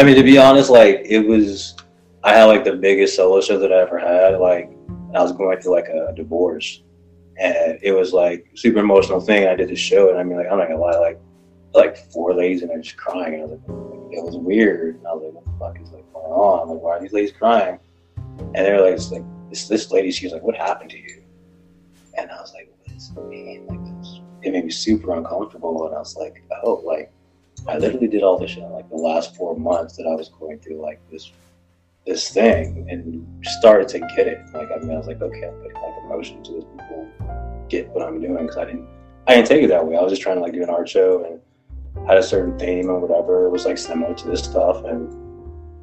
I mean, to be honest, like it was, I had like the biggest solo show that I ever had. Like I was going through like a divorce, and it was like super emotional thing. I did the show, and I mean, like I'm not gonna lie, like like four ladies and they're just crying, and I was like, it was weird. And I was like, what the fuck is like going on? Like, why are these ladies crying? And they were like, it's like this this lady, she was like, what happened to you? And I was like, what does it mean? Like it made me super uncomfortable, and I was like, oh, like I literally did all this shit in like the last four months that I was going through like this this thing and started to get it. Like I mean, I was like, okay, I'm putting like emotion to this. People get what I'm doing because I didn't I didn't take it that way. I was just trying to like do an art show and had a certain theme or whatever. It was like similar to this stuff and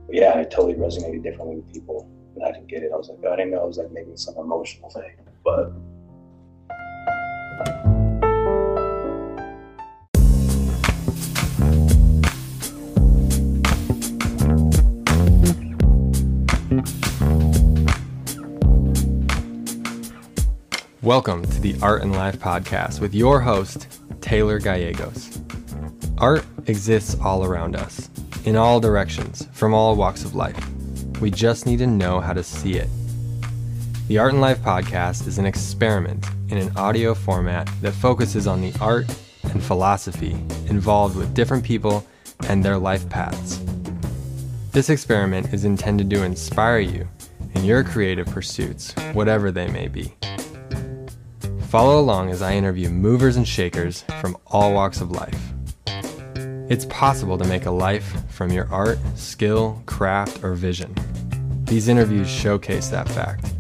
yeah, I totally resonated differently with people. And I didn't get it. I was like, I didn't know it was like maybe some emotional thing, but. Welcome to the Art and Life podcast with your host, Taylor Gallegos. Art exists all around us, in all directions, from all walks of life. We just need to know how to see it. The Art and Life podcast is an experiment in an audio format that focuses on the art and philosophy involved with different people and their life paths. This experiment is intended to inspire you in your creative pursuits, whatever they may be. Follow along as I interview movers and shakers from all walks of life. It's possible to make a life from your art, skill, craft, or vision. These interviews showcase that fact.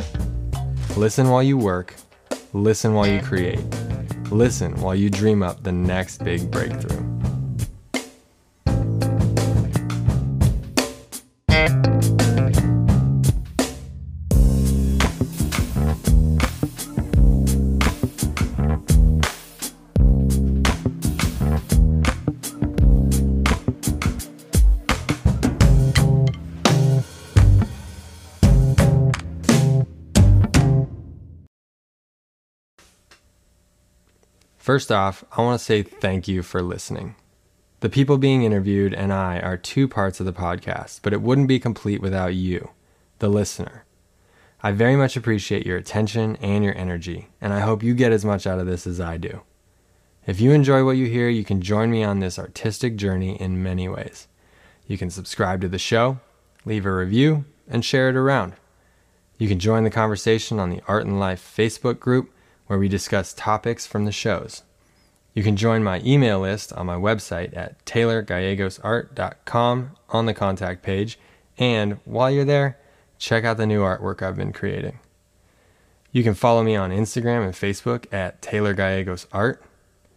Listen while you work, listen while you create, listen while you dream up the next big breakthrough. First off, I want to say thank you for listening. The people being interviewed and I are two parts of the podcast, but it wouldn't be complete without you, the listener. I very much appreciate your attention and your energy, and I hope you get as much out of this as I do. If you enjoy what you hear, you can join me on this artistic journey in many ways. You can subscribe to the show, leave a review, and share it around. You can join the conversation on the Art and Life Facebook group where we discuss topics from the shows. You can join my email list on my website at taylorgallegosart.com on the contact page, and while you're there, check out the new artwork I've been creating. You can follow me on Instagram and Facebook at Taylor Gallegos Art.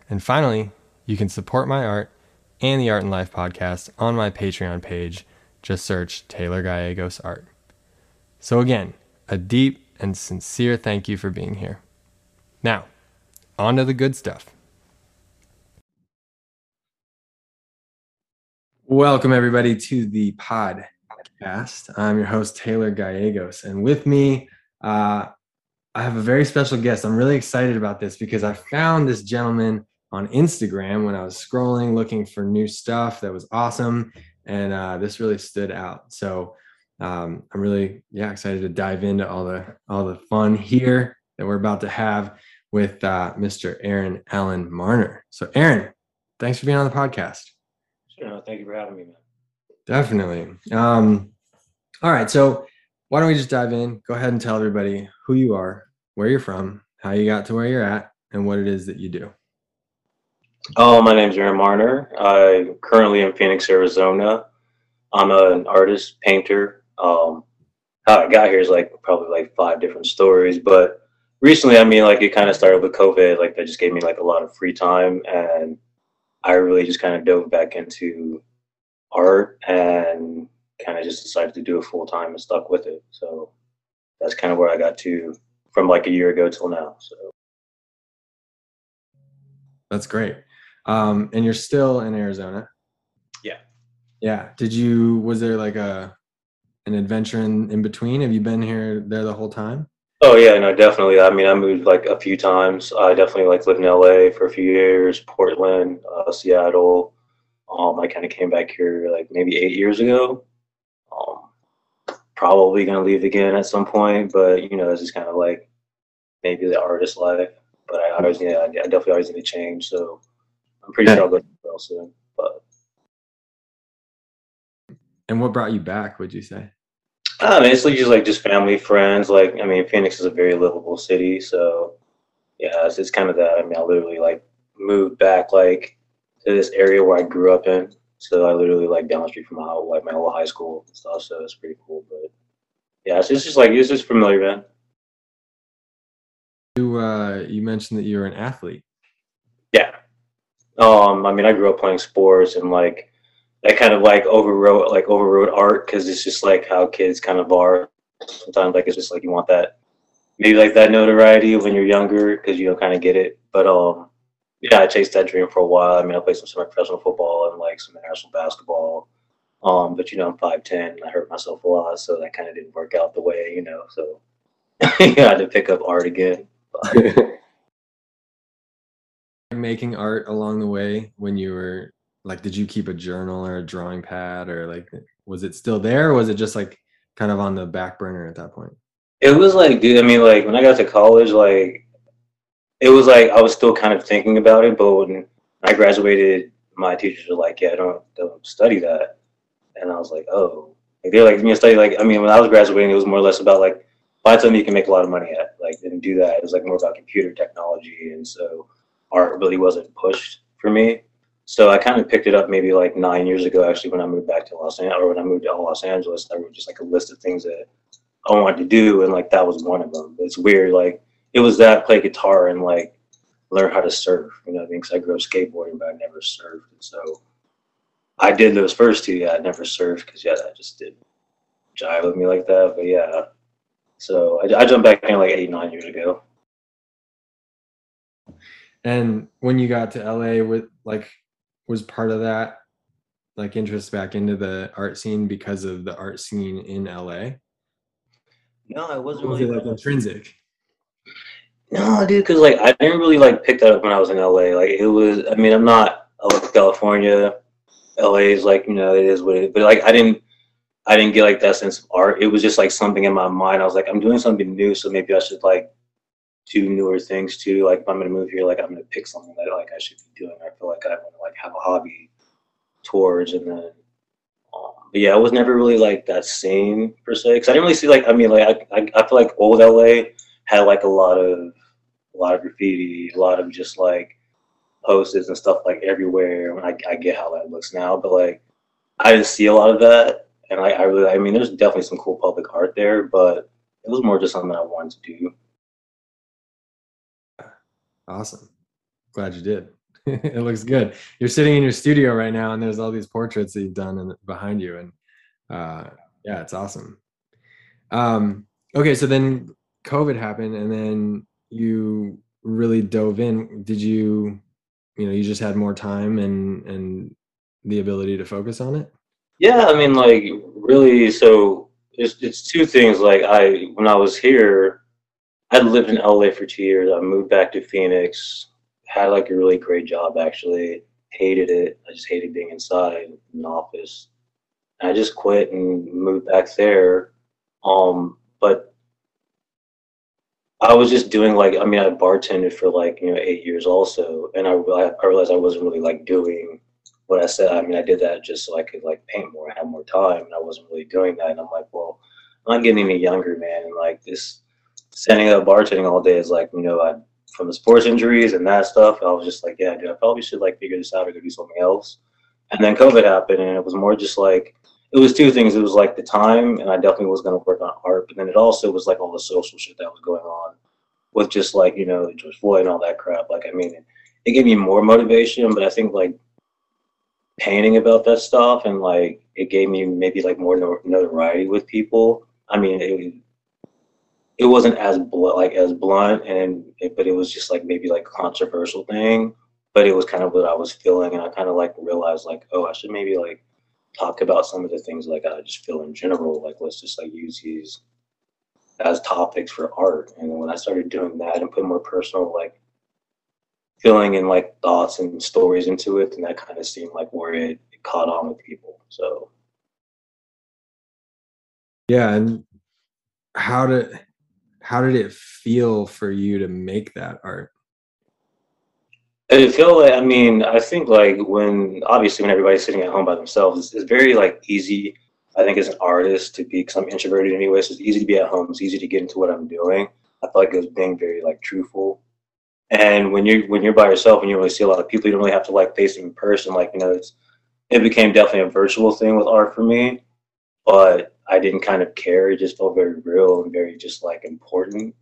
And finally, you can support my art and the Art and Life podcast on my Patreon page. Just search Taylor Gallegos Art. So, again, a deep and sincere thank you for being here. Now, on to the good stuff. Welcome, everybody, to the podcast. I'm your host, Taylor Gallegos. And with me, uh, I have a very special guest. I'm really excited about this because I found this gentleman on Instagram when I was scrolling looking for new stuff that was awesome. And uh, this really stood out. So um, I'm really, yeah, excited to dive into all the all the fun here that we're about to have with uh, Mr. Aaron Allen Marner. So, Aaron, thanks for being on the podcast. Sure. Thank you for having me, man. Definitely. Um, all right. So, why don't we just dive in? Go ahead and tell everybody who you are, where you're from, how you got to where you're at, and what it is that you do. Oh, my name's Aaron Marner. I'm currently in Phoenix, Arizona. I'm an artist, painter. Um, how I got here is like probably like five different stories, but recently, I mean, like it kind of started with COVID. Like that just gave me like a lot of free time, and I really just kind of dove back into art and kind of just decided to do it full time and stuck with it. So that's kind of where I got to from like a year ago till now. So that's great. Um, and you're still in Arizona. Yeah. Yeah. Did you? Was there like a an adventure in, in between? Have you been here there the whole time? Oh yeah, no, definitely. I mean, I moved like a few times. I definitely like lived in LA for a few years, Portland, uh, Seattle, Um, I kind of came back here like maybe eight years ago. Um, probably gonna leave again at some point, but you know, this is kind of like maybe the artist life. But I always, yeah, I definitely always need to change. So I'm pretty yeah. sure I'll go soon. But and what brought you back? Would you say? I mean, it's like just like just family, friends. Like, I mean, Phoenix is a very livable city, so yeah, it's, it's kind of that. I mean, I literally like moved back like to this area where I grew up in. So I literally like down the street from my like my old high school and stuff. So it's pretty cool. But yeah, it's, it's just like it's just familiar, man. You uh, you mentioned that you're an athlete. Yeah. Um, I mean, I grew up playing sports and like that kind of like overrode like overrode art because it's just like how kids kind of are sometimes. Like it's just like you want that maybe like that notoriety when you're younger because you don't kind of get it. But um yeah i chased that dream for a while. I mean i played some semi-professional football and like some international basketball. Um but you know i'm 5'10 i hurt myself a lot so that kind of didn't work out the way you know so yeah, i had to pick up art again. Making art along the way when you were like did you keep a journal or a drawing pad or like was it still there or was it just like kind of on the back burner at that point? It was like dude i mean like when i got to college like it was like i was still kind of thinking about it but when i graduated my teachers were like yeah don't don't study that. And i was like oh. Like they're like me study like i mean when i was graduating it was more or less about like find something you can make a lot of money at like didn't do that. It was like more about computer technology and so art really wasn't pushed for me so I kind of picked it up maybe like nine years ago, actually, when I moved back to Los Angeles, or when I moved to Los Angeles. There was just like a list of things that I wanted to do, and like that was one of them. It's weird, like it was that play guitar and like learn how to surf. You know, I mean, because I grew up skateboarding, but I never surfed, and so I did those first two. Yeah, I never surfed because yeah, that just didn't jive with me like that. But yeah, so I, I jumped back in like eight nine years ago. And when you got to LA, with like was part of that like interest back into the art scene because of the art scene in LA? No, I wasn't really was like intrinsic. No, dude, because like I didn't really like pick that up when I was in LA. Like it was, I mean, I'm not. I California. LA is like you know it is what it is, but like I didn't, I didn't get like that sense of art. It was just like something in my mind. I was like, I'm doing something new, so maybe I should like do newer things too. Like if I'm gonna move here, like I'm gonna pick something that like I should be doing. I feel like I want to like have a hobby towards, and then. Um, but yeah, I was never really like that scene per se, because I didn't really see like I mean like I, I I feel like old LA had like a lot of a lot of graffiti, a lot of just like posters and stuff like everywhere. I I get how that looks now, but like I didn't see a lot of that, and I I really I mean there's definitely some cool public art there, but it was more just something I wanted to do. Awesome. Glad you did. it looks good. You're sitting in your studio right now, and there's all these portraits that you've done in, behind you, and uh, yeah, it's awesome. Um, okay, so then COVID happened, and then you really dove in. Did you, you know, you just had more time and and the ability to focus on it? Yeah, I mean, like really. So it's it's two things. Like I, when I was here, I'd lived in LA for two years. I moved back to Phoenix. Had like a really great job actually. Hated it. I just hated being inside an office. And I just quit and moved back there. Um, but I was just doing like I mean I bartended for like you know eight years also, and I I realized I wasn't really like doing what I said. I mean I did that just so I could like paint more, and have more time, and I wasn't really doing that. And I'm like, well, I'm not getting any younger, man, and like this standing up bartending all day is like, you know, I from the sports injuries and that stuff, I was just like, yeah, dude, I probably should like figure this out or go do something else. And then COVID happened, and it was more just like it was two things. It was like the time, and I definitely was going to work on art, but then it also was like all the social shit that was going on with just like you know George Floyd and all that crap. Like, I mean, it, it gave me more motivation, but I think like painting about that stuff and like it gave me maybe like more notoriety with people. I mean, it, it wasn't as bl- like as blunt and it, but it was just like maybe like controversial thing but it was kind of what i was feeling and i kind of like realized like oh i should maybe like talk about some of the things like i just feel in general like let's just like use these as topics for art and then when i started doing that and put more personal like feeling and like thoughts and stories into it, and that kind of seemed like where it, it caught on with people. So yeah, and how did how did it feel for you to make that art? It felt like I mean I think like when obviously when everybody's sitting at home by themselves, it's, it's very like easy. I think as an artist to be because I'm introverted anyway, so it's easy to be at home. It's easy to get into what I'm doing. I felt like it was being very like truthful. And when you're when you're by yourself and you really see a lot of people, you don't really have to like face them in person. Like you know, it's it became definitely a virtual thing with art for me, but I didn't kind of care. It just felt very real and very just like important.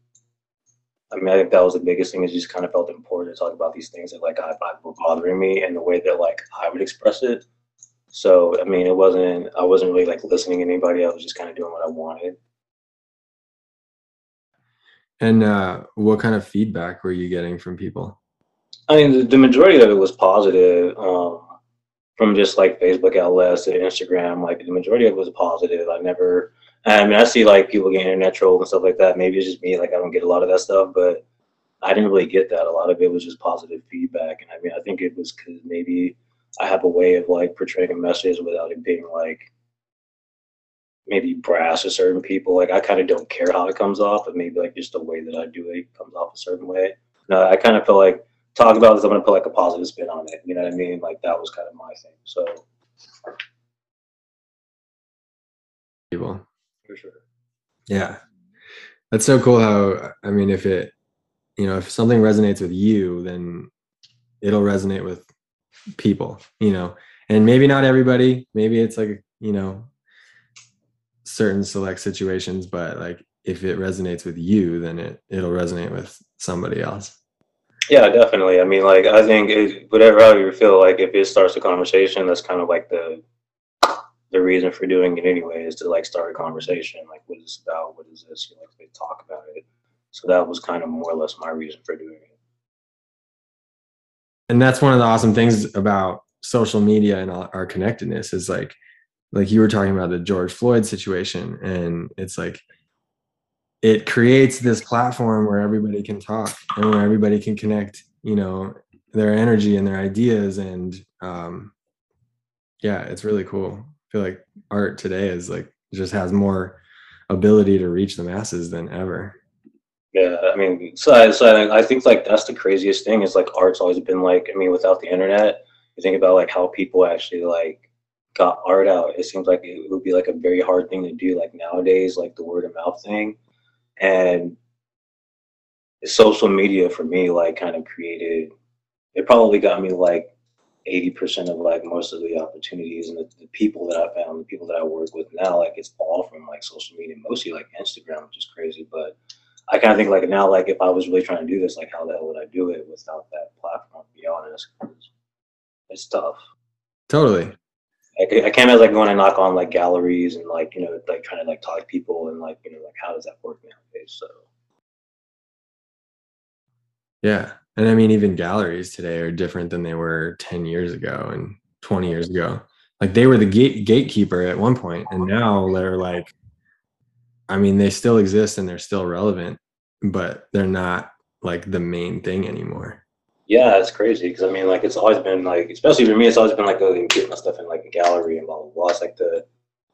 I mean, I think that was the biggest thing. Is just kind of felt important to talk about these things that like I, I were bothering me and the way that like I would express it. So I mean, it wasn't. I wasn't really like listening to anybody. I was just kind of doing what I wanted. And uh, what kind of feedback were you getting from people? I mean, the, the majority of it was positive. Um, from just like Facebook outlets to Instagram, like the majority of it was positive. I never, I mean, I see like people getting internet trolls and stuff like that. Maybe it's just me, like I don't get a lot of that stuff, but I didn't really get that. A lot of it was just positive feedback. And I mean, I think it was because maybe I have a way of like portraying a message without it being like maybe brass to certain people. Like I kind of don't care how it comes off, but maybe like just the way that I do it comes off a certain way. No, I kind of feel like talk about this, I'm gonna put like a positive spin on it. You know what I mean? Like that was kind of my thing. So people for sure. Yeah. That's so cool how I mean if it you know, if something resonates with you, then it'll resonate with people, you know. And maybe not everybody, maybe it's like, you know, certain select situations, but like if it resonates with you, then it it'll resonate with somebody else. Yeah, definitely. I mean, like I think it, whatever how you feel like if it starts a conversation, that's kind of like the the reason for doing it anyway is to like start a conversation. Like, what is this about? What is this? You know, like talk about it. So that was kind of more or less my reason for doing it. And that's one of the awesome things about social media and our connectedness is like, like you were talking about the George Floyd situation, and it's like it creates this platform where everybody can talk and where everybody can connect you know their energy and their ideas. And um yeah it's really cool. I feel like art today is like just has more ability to reach the masses than ever. Yeah i mean so I, so I think like that's the craziest thing is like art's always been like i mean without the internet you think about like how people actually like got art out it seems like it would be like a very hard thing to do like nowadays like the word of mouth thing and social media for me like kind of created it probably got me like 80% of like most of the opportunities and the, the, people that I found, the people that I work with now, like it's all from like social media, mostly like Instagram, which is crazy. But I kind of think like now, like if I was really trying to do this, like how the hell would I do it without that platform? To be honest, it's tough. Totally. I, I can't imagine like going and knock on like galleries and like you know like trying to like talk to people and like you know like how does that work nowadays? So yeah, and I mean even galleries today are different than they were ten years ago and twenty years ago. Like they were the gate gatekeeper at one point, and now they're like, I mean, they still exist and they're still relevant, but they're not like the main thing anymore yeah, it's crazy because I mean, like, it's always been like, especially for me, it's always been like, oh, you get my stuff in like a gallery and blah blah blah. It's like the,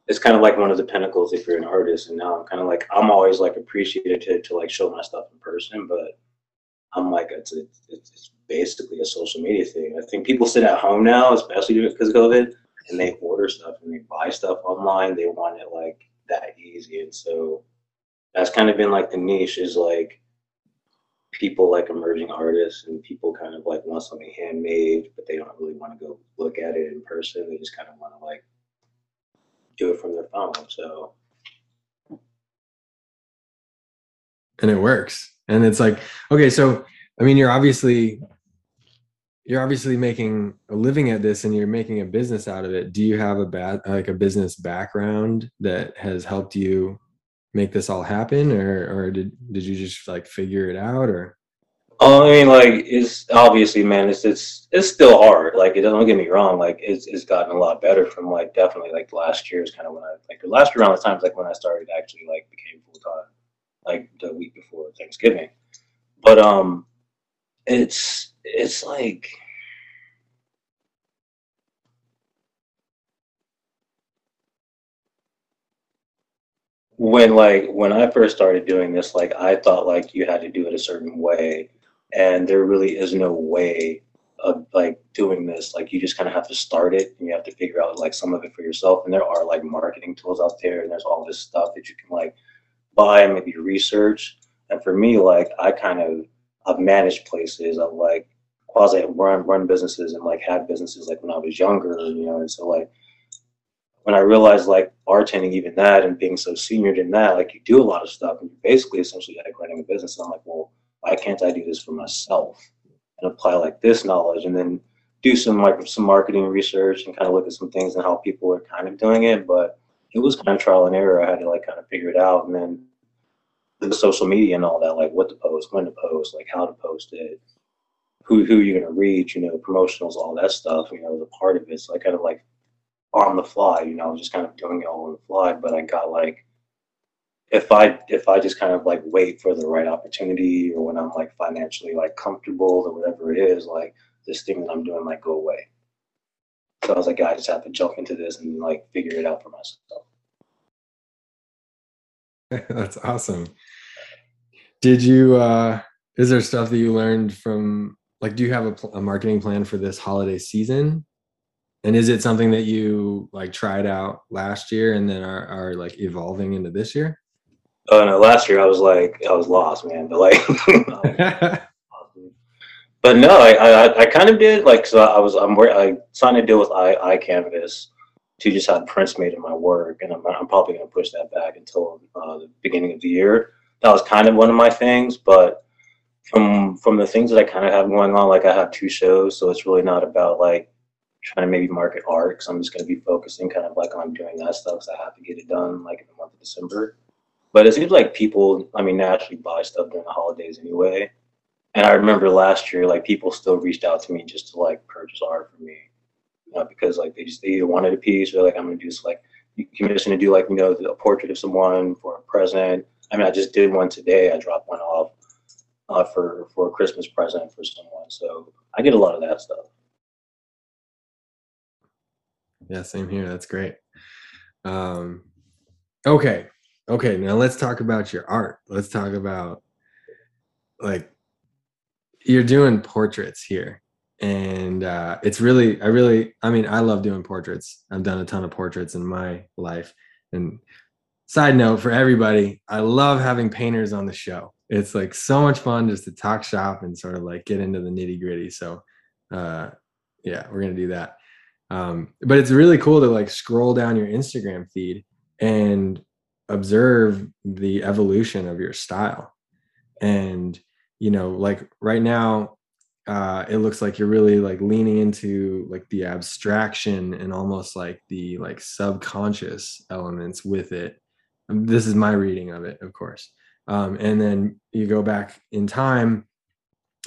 it's kind of like one of the pinnacles if you're an artist. And now I'm kind of like, I'm always like appreciated to, to like show my stuff in person, but I'm like, it's it's, it's basically a social media thing. I think people sit at home now, especially because of COVID, and they order stuff and they buy stuff online. They want it like that easy, and so that's kind of been like the niche is like people like emerging artists and people kind of like want something handmade, but they don't really want to go look at it in person. They just kind of want to like do it from their phone. So, and it works. And it's like, okay, so I mean, you're obviously you're obviously making a living at this and you're making a business out of it. Do you have a bad like a business background that has helped you make this all happen or or did did you just like figure it out or oh, I mean, like it's obviously, man. It's it's it's still hard. Like, it doesn't get me wrong. Like, it's it's gotten a lot better from like definitely like last year is kind of when I like the last year around the times like when I started actually like became full time, like the week before Thanksgiving. But um, it's it's like when like when I first started doing this, like I thought like you had to do it a certain way, and there really is no way of like doing this. Like you just kind of have to start it, and you have to figure out like some of it for yourself. And there are like marketing tools out there, and there's all this stuff that you can like buy and maybe research. And for me, like I kind of I've managed places. I've like quasi run run businesses and like had businesses like when I was younger, you know, and so like when I realized like bartending, even that, and being so senior in that, like you do a lot of stuff, and you're basically essentially like running a business. And I'm like, well, why can't I do this for myself and apply like this knowledge, and then do some like some marketing research and kind of look at some things and how people are kind of doing it. But it was kind of trial and error. I had to like kind of figure it out, and then the social media and all that, like what to post, when to post, like how to post it, who who you're gonna reach, you know, promotionals, all that stuff, you know, a part of it. So I kind of like on the fly, you know, I was just kind of doing it all on the fly. But I got like, if I if I just kind of like wait for the right opportunity or when I'm like financially like comfortable or whatever it is, like this thing that I'm doing might go away. So I was like, I just have to jump into this and like figure it out for myself. That's awesome. Did you? uh Is there stuff that you learned from? Like, do you have a, a marketing plan for this holiday season? And is it something that you like tried out last year and then are, are like evolving into this year? Oh no, last year I was like I was lost, man. But like, but no, I, I I kind of did like so I was I'm I signed a deal with i iCanvas to just have prints made of my work, and I'm I'm probably gonna push that back until uh, the beginning of the year. That was kind of one of my things, but from from the things that I kind of have going on, like I have two shows, so it's really not about like trying to maybe market art because I'm just going to be focusing kind of like on doing that stuff because I have to get it done like in the month of December. But it seems like people, I mean, naturally buy stuff during the holidays anyway. And I remember last year, like people still reached out to me just to like purchase art for me, you know, because like they just they either wanted a piece or like I'm gonna do like you to do like you know a portrait of someone for a present. I mean, I just did one today. I dropped one off uh, for for a Christmas present for someone. So I get a lot of that stuff. Yeah, same here. That's great. Um, okay. Okay. Now let's talk about your art. Let's talk about like you're doing portraits here. And uh, it's really, I really, I mean, I love doing portraits. I've done a ton of portraits in my life. And side note for everybody, I love having painters on the show. It's like so much fun just to talk shop and sort of like get into the nitty gritty. So, uh, yeah, we're to do that. Um, but it's really cool to like scroll down your Instagram feed and observe the evolution of your style. And, you know, like right now, uh, it looks like you're really like leaning into like the abstraction and almost like the like subconscious elements with it. Um, this is my reading of it, of course. Um, and then you go back in time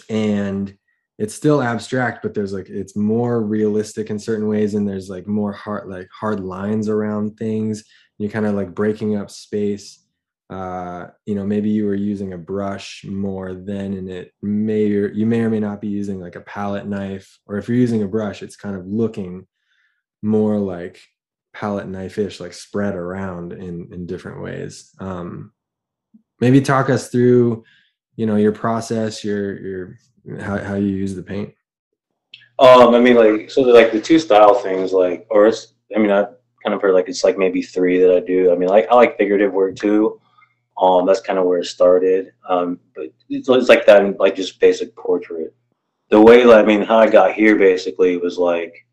and it's still abstract but there's like it's more realistic in certain ways and there's like more hard like hard lines around things. You're kind of like breaking up space. Uh you know maybe you were using a brush more then and it may or you may or may not be using like a palette knife or if you're using a brush it's kind of looking more like palette knife-ish like spread around in in different ways. Um maybe talk us through you know your process your your how how you use the paint? Um, I mean, like so, like the two style things, like, or it's. I mean, I kind of heard like it's like maybe three that I do. I mean, like I like figurative work too. Um, that's kind of where it started. Um, but it's, it's like that, like just basic portrait. The way, like, I mean, how I got here basically was like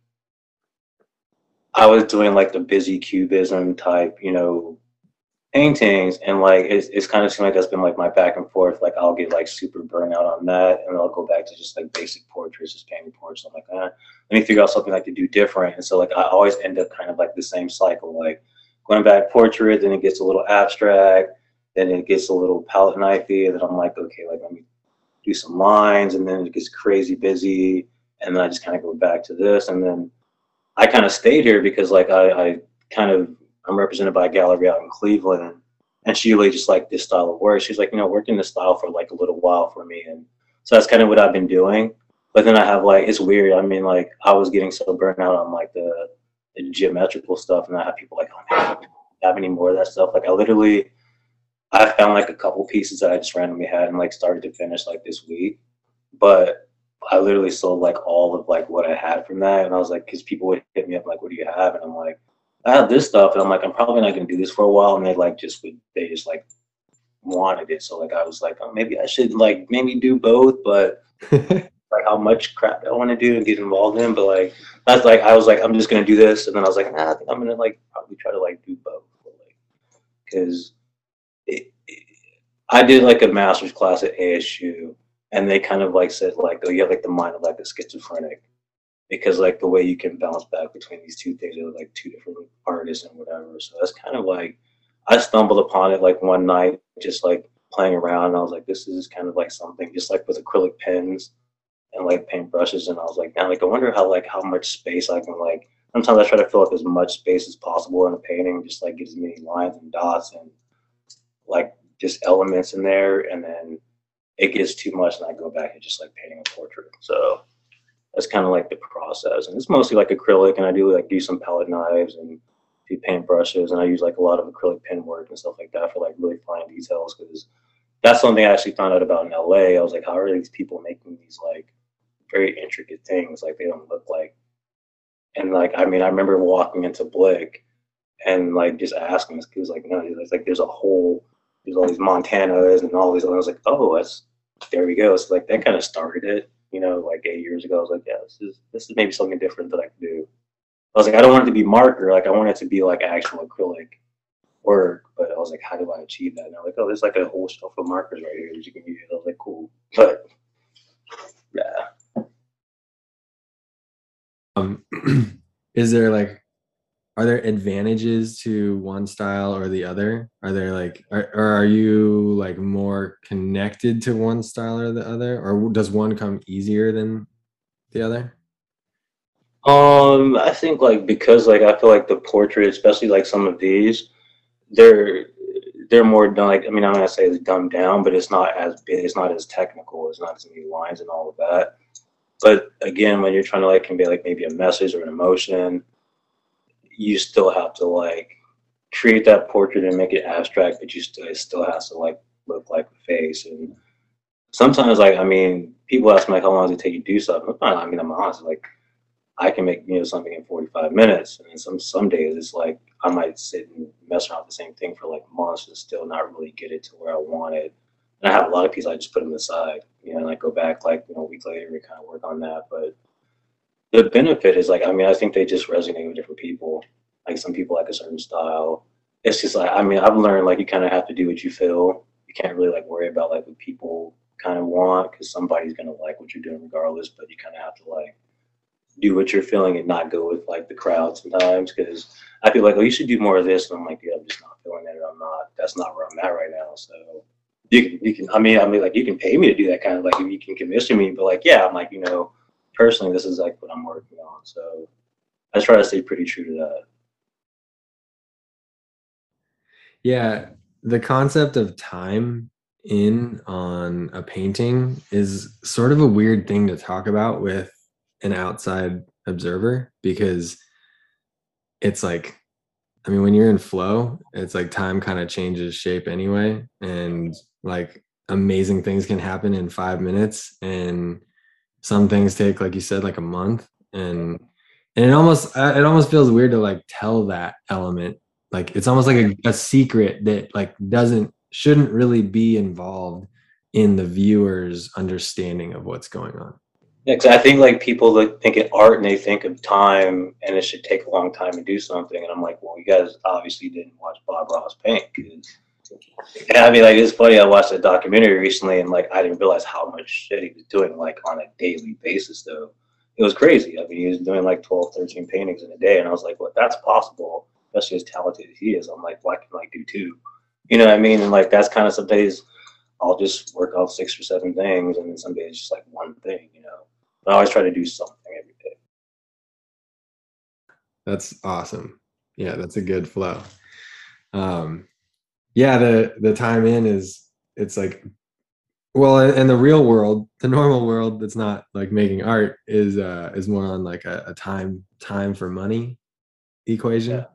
I was doing like the busy cubism type, you know, paintings and like it's, it's kind of seemed like that's been like my back and forth like i'll get like super burnt out on that and i'll go back to just like basic portraits just painting portraits i'm like eh, let me figure out something like to do different. And so like i always end up kind of like the same cycle like going back portrait then it gets a little abstract then it gets a little palette knifey and then i'm like okay like let me do some lines and then it gets crazy busy and then i just kind of go back to this and then i kind of stayed here because like i, I kind of I'm represented by a gallery out in Cleveland, and she really just liked this style of work. She's like, you know, working in this style for like a little while for me, and So that's kind of what I've been doing. But then I have like it's weird. I mean, like I was getting so burnt out on like the, the geometrical stuff, and I have people like, oh man, I have any more of that stuff. Like I literally, I found like a couple pieces that I just randomly had and like started to finish like this week, but I literally sold like all of like what I had from that, and I was like, because people would hit me up like, what do you have? And I'm like, I have this stuff, and I'm like, I'm probably not gonna do this for a while, and they like just would they just like wanted it, so like I was like, oh, maybe I should like maybe do both, but like how much crap I want to do and get involved in. But like that's like I was like I'm just gonna do this, and then I was like nah, I think I'm gonna like probably try to like do both, like because I did like a master's class at ASU, and they kind of like said like oh you have like the mind of like a schizophrenic because like the way you can bounce back between these two things are like two different artists and whatever. So that's kind of like I stumbled upon it like one night, just like playing around, and I was like, this is kind of like something, just like with acrylic pens and like paint brushes, and I was like, now like I wonder how like how much space I can like. Sometimes I try to fill up as much space as possible in a painting, just like get as many lines and dots and like just elements in there, and then it gets too much, and I go back and just like painting a portrait. So that's kind of like the process, and it's mostly like acrylic, and I do like do some palette knives and do paint brushes, and I use like a lot of acrylic pen work and stuff like that for like really fine details because that's something I actually found out about in LA. I was like, how are these people making these like very intricate things. Like they don't look like. And like I mean, I remember walking into Blick and like just asking this. He was like, no, it's like there's a whole there's all these Montanas and all these. I was like, oh, that's there we go. So like that kind of started it. You know, like eight years ago, I was like, yeah, this is this is maybe something different that I can do. I was like, I don't want it to be marker. Like I want it to be like actual acrylic work. But I was like, how do I achieve that? And I'm like, oh, there's like a whole shelf of markers right here that you can use. I was like, cool. But yeah, um, is there like are there advantages to one style or the other? Are there like are, or are you like more connected to one style or the other? Or does one come easier than the other? Um i think like because like i feel like the portrait especially like some of these they're they're more done like i mean i'm gonna say it's dumbed down but it's not as big it's not as technical it's not as many lines and all of that. But again, when you're trying to like convey like maybe a message or an emotion, you still have to like create that portrait and make it abstract, but you still it still has to like look like a face. And sometimes like I mean, people ask me like how long does it take you to do something? I mean, I'm honest, like I can make you know something in 45 minutes, and some some days it's like I might sit and mess around with the same thing for like months and still not really get it to where I want it. And I have a lot of pieces I just put them aside you know, and I go back like you know a week later and kind of work on that. But the benefit is like I mean I think they just resonate with different people. Like some people like a certain style. It's just like I mean I've learned like you kind of have to do what you feel. You can't really like worry about like what people kind of want because somebody's gonna like what you're doing regardless. But you kind of have to like do what you're feeling and not go with like the crowd sometimes because I feel like oh you should do more of this and I'm like yeah I'm just not feeling it. I'm not. That's not where I'm at right now. So you can, you can, I mean, I mean, like you can pay me to do that kind of like you can commission me, but like, yeah, I'm like, you know, personally, this is like what I'm working on. So I try to stay pretty true to that. Yeah. The concept of time in on a painting is sort of a weird thing to talk about with an outside observer because it's like I mean, when you're in flow, it's like time kind of changes shape anyway. And like amazing things can happen in five minutes. And some things take, like you said, like a month. And and it almost it almost feels weird to like tell that element. Like it's almost like a, a secret that like doesn't shouldn't really be involved in the viewer's understanding of what's going on. Yeah, because I think like people that think of art and they think of time and it should take a long time to do something, and I'm like, well, you guys obviously didn't watch Bob Ross paint. Yeah, I mean, like it's funny. I watched a documentary recently, and like I didn't realize how much shit he was doing like on a daily basis. Though it was crazy. I mean, he was doing like 12, 13 paintings in a day, and I was like, well, that's possible, especially as talented as he is. I'm like, well, I can like do two. You know what I mean? And like that's kind of some days I'll just work off six or seven things, and then some days just like one thing. You know. I always try to do something every day. That's awesome. Yeah, that's a good flow. Um, yeah, the the time in is it's like well in the real world the normal world that's not like making art is uh is more on like a, a time time for money equation. Yeah.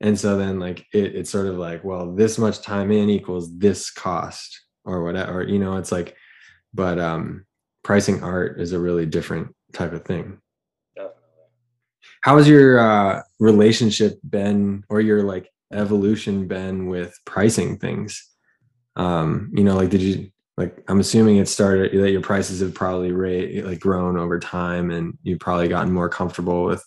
and so then like it, it's sort of like well this much time in equals this cost or whatever you know it's like but um pricing art is a really different type of thing. Definitely. How has your uh relationship been or your like evolution been with pricing things? Um you know like did you like i'm assuming it started that your prices have probably rate, like grown over time and you've probably gotten more comfortable with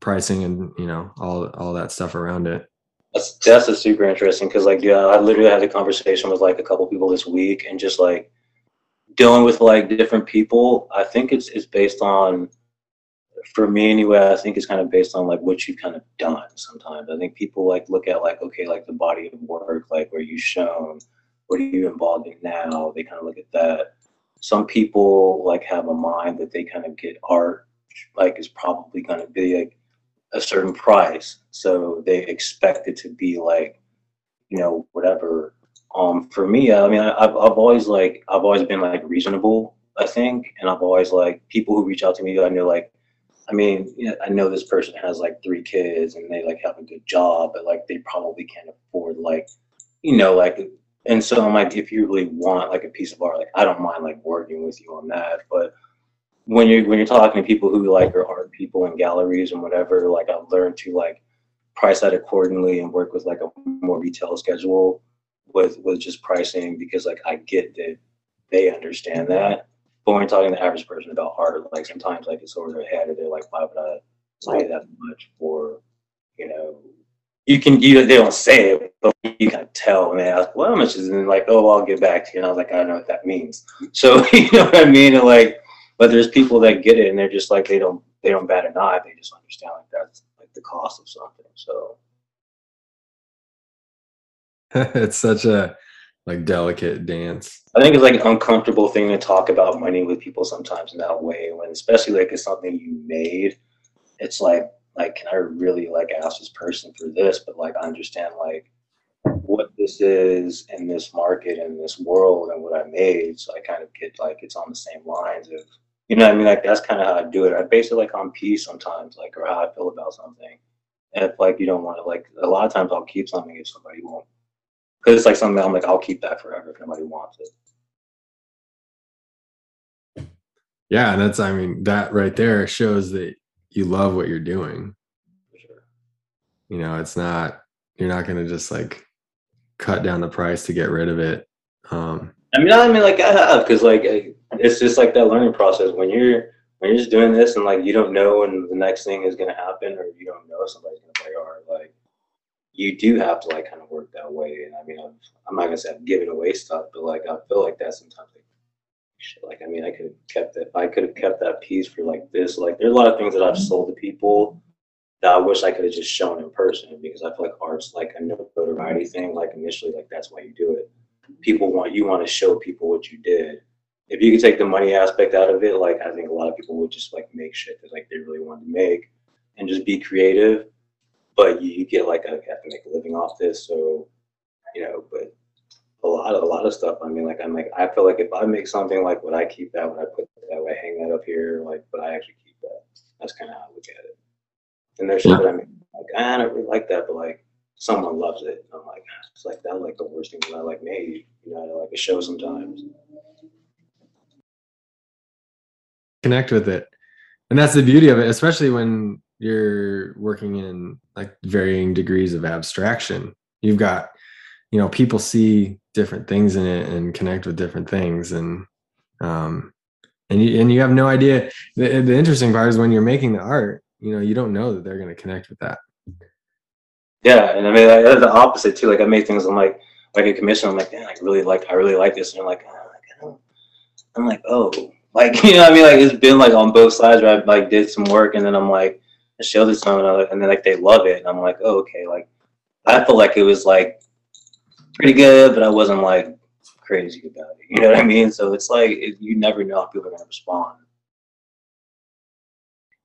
pricing and you know all all that stuff around it. That's that's a super interesting because like yeah i literally had a conversation with like a couple people this week and just like dealing with like different people. I think it's it's based on for me anyway i think it's kind of based on like what you've kind of done sometimes i think people like look at like okay like the body of work like where you've shown what are you involved in now? They kind of look at that. Some people like have a mind that they kind of get art like is probably going to be like a certain price, so they expect it to be like you know whatever. Um, for me, I mean, I, I've I've always like I've always been like reasonable, I think, and I've always like people who reach out to me, I know like I mean, I know this person has like three kids and they like have a good job, but like they probably can't afford like, you know, like and so I'm like, if you really want like a piece of art, like I don't mind like working with you on that. But when you're when you're talking to people who like are art people in galleries and whatever, like I've learned to like price that accordingly and work with like a more retail schedule with with just pricing because like I get that they understand that. But when you're talking to the average person about art, like sometimes like it's over their head or they're like, why would I pay that much for, you know, you can you they don't say it, but you can tell when they ask, well, how much is it? And like, oh, I'll get back to you. And I was like, I don't know what that means. So you know what I mean? And like, but there's people that get it and they're just like they don't they don't bat an eye. They just understand like that's like the cost of something. So it's such a like delicate dance. I think it's like an uncomfortable thing to talk about money with people sometimes in that way when especially like it's something you made. It's like like can i really like ask this person for this but like i understand like what this is in this market in this world and what i made so i kind of get like it's on the same lines of you know i mean like that's kind of how i do it i base it like on peace sometimes like or how i feel about something and if like you don't want to like a lot of times i'll keep something if somebody won't because it's like something i'm like i'll keep that forever if nobody wants it yeah and that's i mean that right there shows that you love what you're doing. Sure. You know, it's not you're not gonna just like cut down the price to get rid of it. Um, I mean, I mean, like I have because like it's just like that learning process when you're when you're just doing this and like you don't know when the next thing is gonna happen or you don't know if somebody's gonna play hard. Like you do have to like kind of work that way. And I mean, I'm, I'm not gonna say I'm giving away stuff, but like I feel like that sometimes. Like, shit, like I mean, I could have kept it. I could have kept that piece for like this. Like there's a lot of things that I've mm-hmm. sold to people that I wish I could have just shown in person because I feel like art's like a notoriety thing. Like initially, like that's why you do it. People want you want to show people what you did. If you could take the money aspect out of it, like I think a lot of people would just like make shit that like they really wanted to make and just be creative. But you, you get like I have to make a living off this, so you know. But a lot of a lot of stuff. I mean, like I'm like I feel like if I make something like would I keep that? Would I put that? Would I hang that up here? Like, but I actually keep that? That's kind of how I look at it. And there's shit that I mean, like I don't really like that, but like someone loves it. I'm like, ah, it's like that like the worst thing that I like made. You know, I like a show sometimes. Connect with it, and that's the beauty of it, especially when you're working in like varying degrees of abstraction. You've got you know people see different things in it and connect with different things and um and you and you have no idea. The, the interesting part is when you're making the art you know you don't know that they're going to connect with that. Yeah and i mean the opposite too. Like i make things i'm like like a commission i'm like man i really like i really like this. And you're like oh, i'm like oh like you know i mean? Like it's been like on both sides where i like did some work and then i'm like i showed it to them and then like they love it and i'm like oh okay like i feel like it was like pretty good, but I wasn't like crazy about it. You know what I mean? So it's like it, you never know how people are to respond.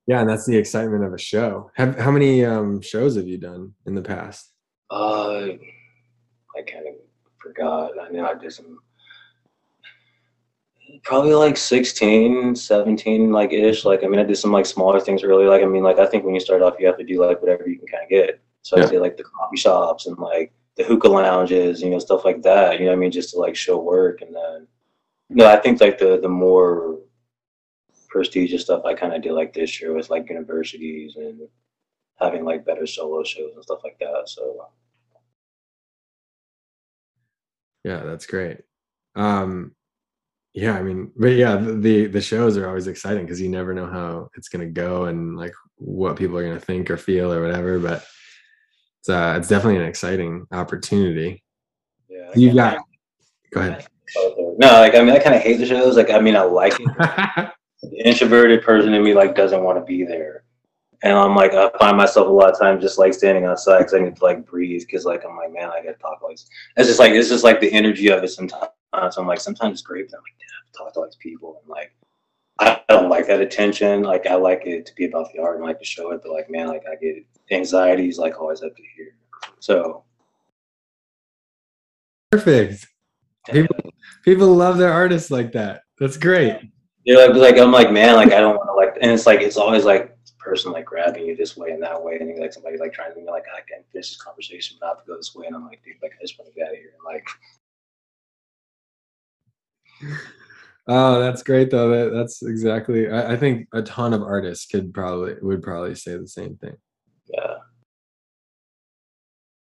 Yeah, and that's the excitement of a show. Have, how many um, shows have you done in the past? Uh, I kind of forgot. I know I did some. Probably like 16 17 like ish. Like i mean i did some like smaller things really like i mean like i think when you start off you have to do like whatever you can kind of get. So yeah. i did like the coffee shops and like the hookah lounges you know stuff like that you know i mean just to like show work. And then you no i think like the the more prestigious stuff i kind of did like this year with like universities and having like better solo shows and stuff like that so. Yeah that's great. Um yeah i mean but yeah the the shows are always exciting because you never know how it's going to go and like what people are going to think or feel or whatever but it's uh it's definitely an exciting opportunity yeah you got go ahead no like i mean i kind of hate the shows like i mean i like it the introverted person in me like doesn't want to be there and I'm like, I find myself a lot of times just like standing outside because I need to like breathe. Because like I'm like, man, I gotta talk like it's just like it's just like the energy of it sometimes. So I'm like, sometimes it's great, but I'm like, talk to all these people and like I don't like that attention. Like I like it to be about the art and like to show it, but like man, like I get anxieties like always up to here. So perfect. People people love their artists like that. That's great. Yeah, like, like I'm like man, like I don't want to like, and it's like it's always like person like grabbing you this way and that way, and like somebody like trying to be like I can finish this conversation, but not to go this way, and I'm like, dude, like I just want to get out of here, and like oh, that's great though. That, that's exactly. I, I, think a ton of artists could probably would probably say the same thing. Yeah.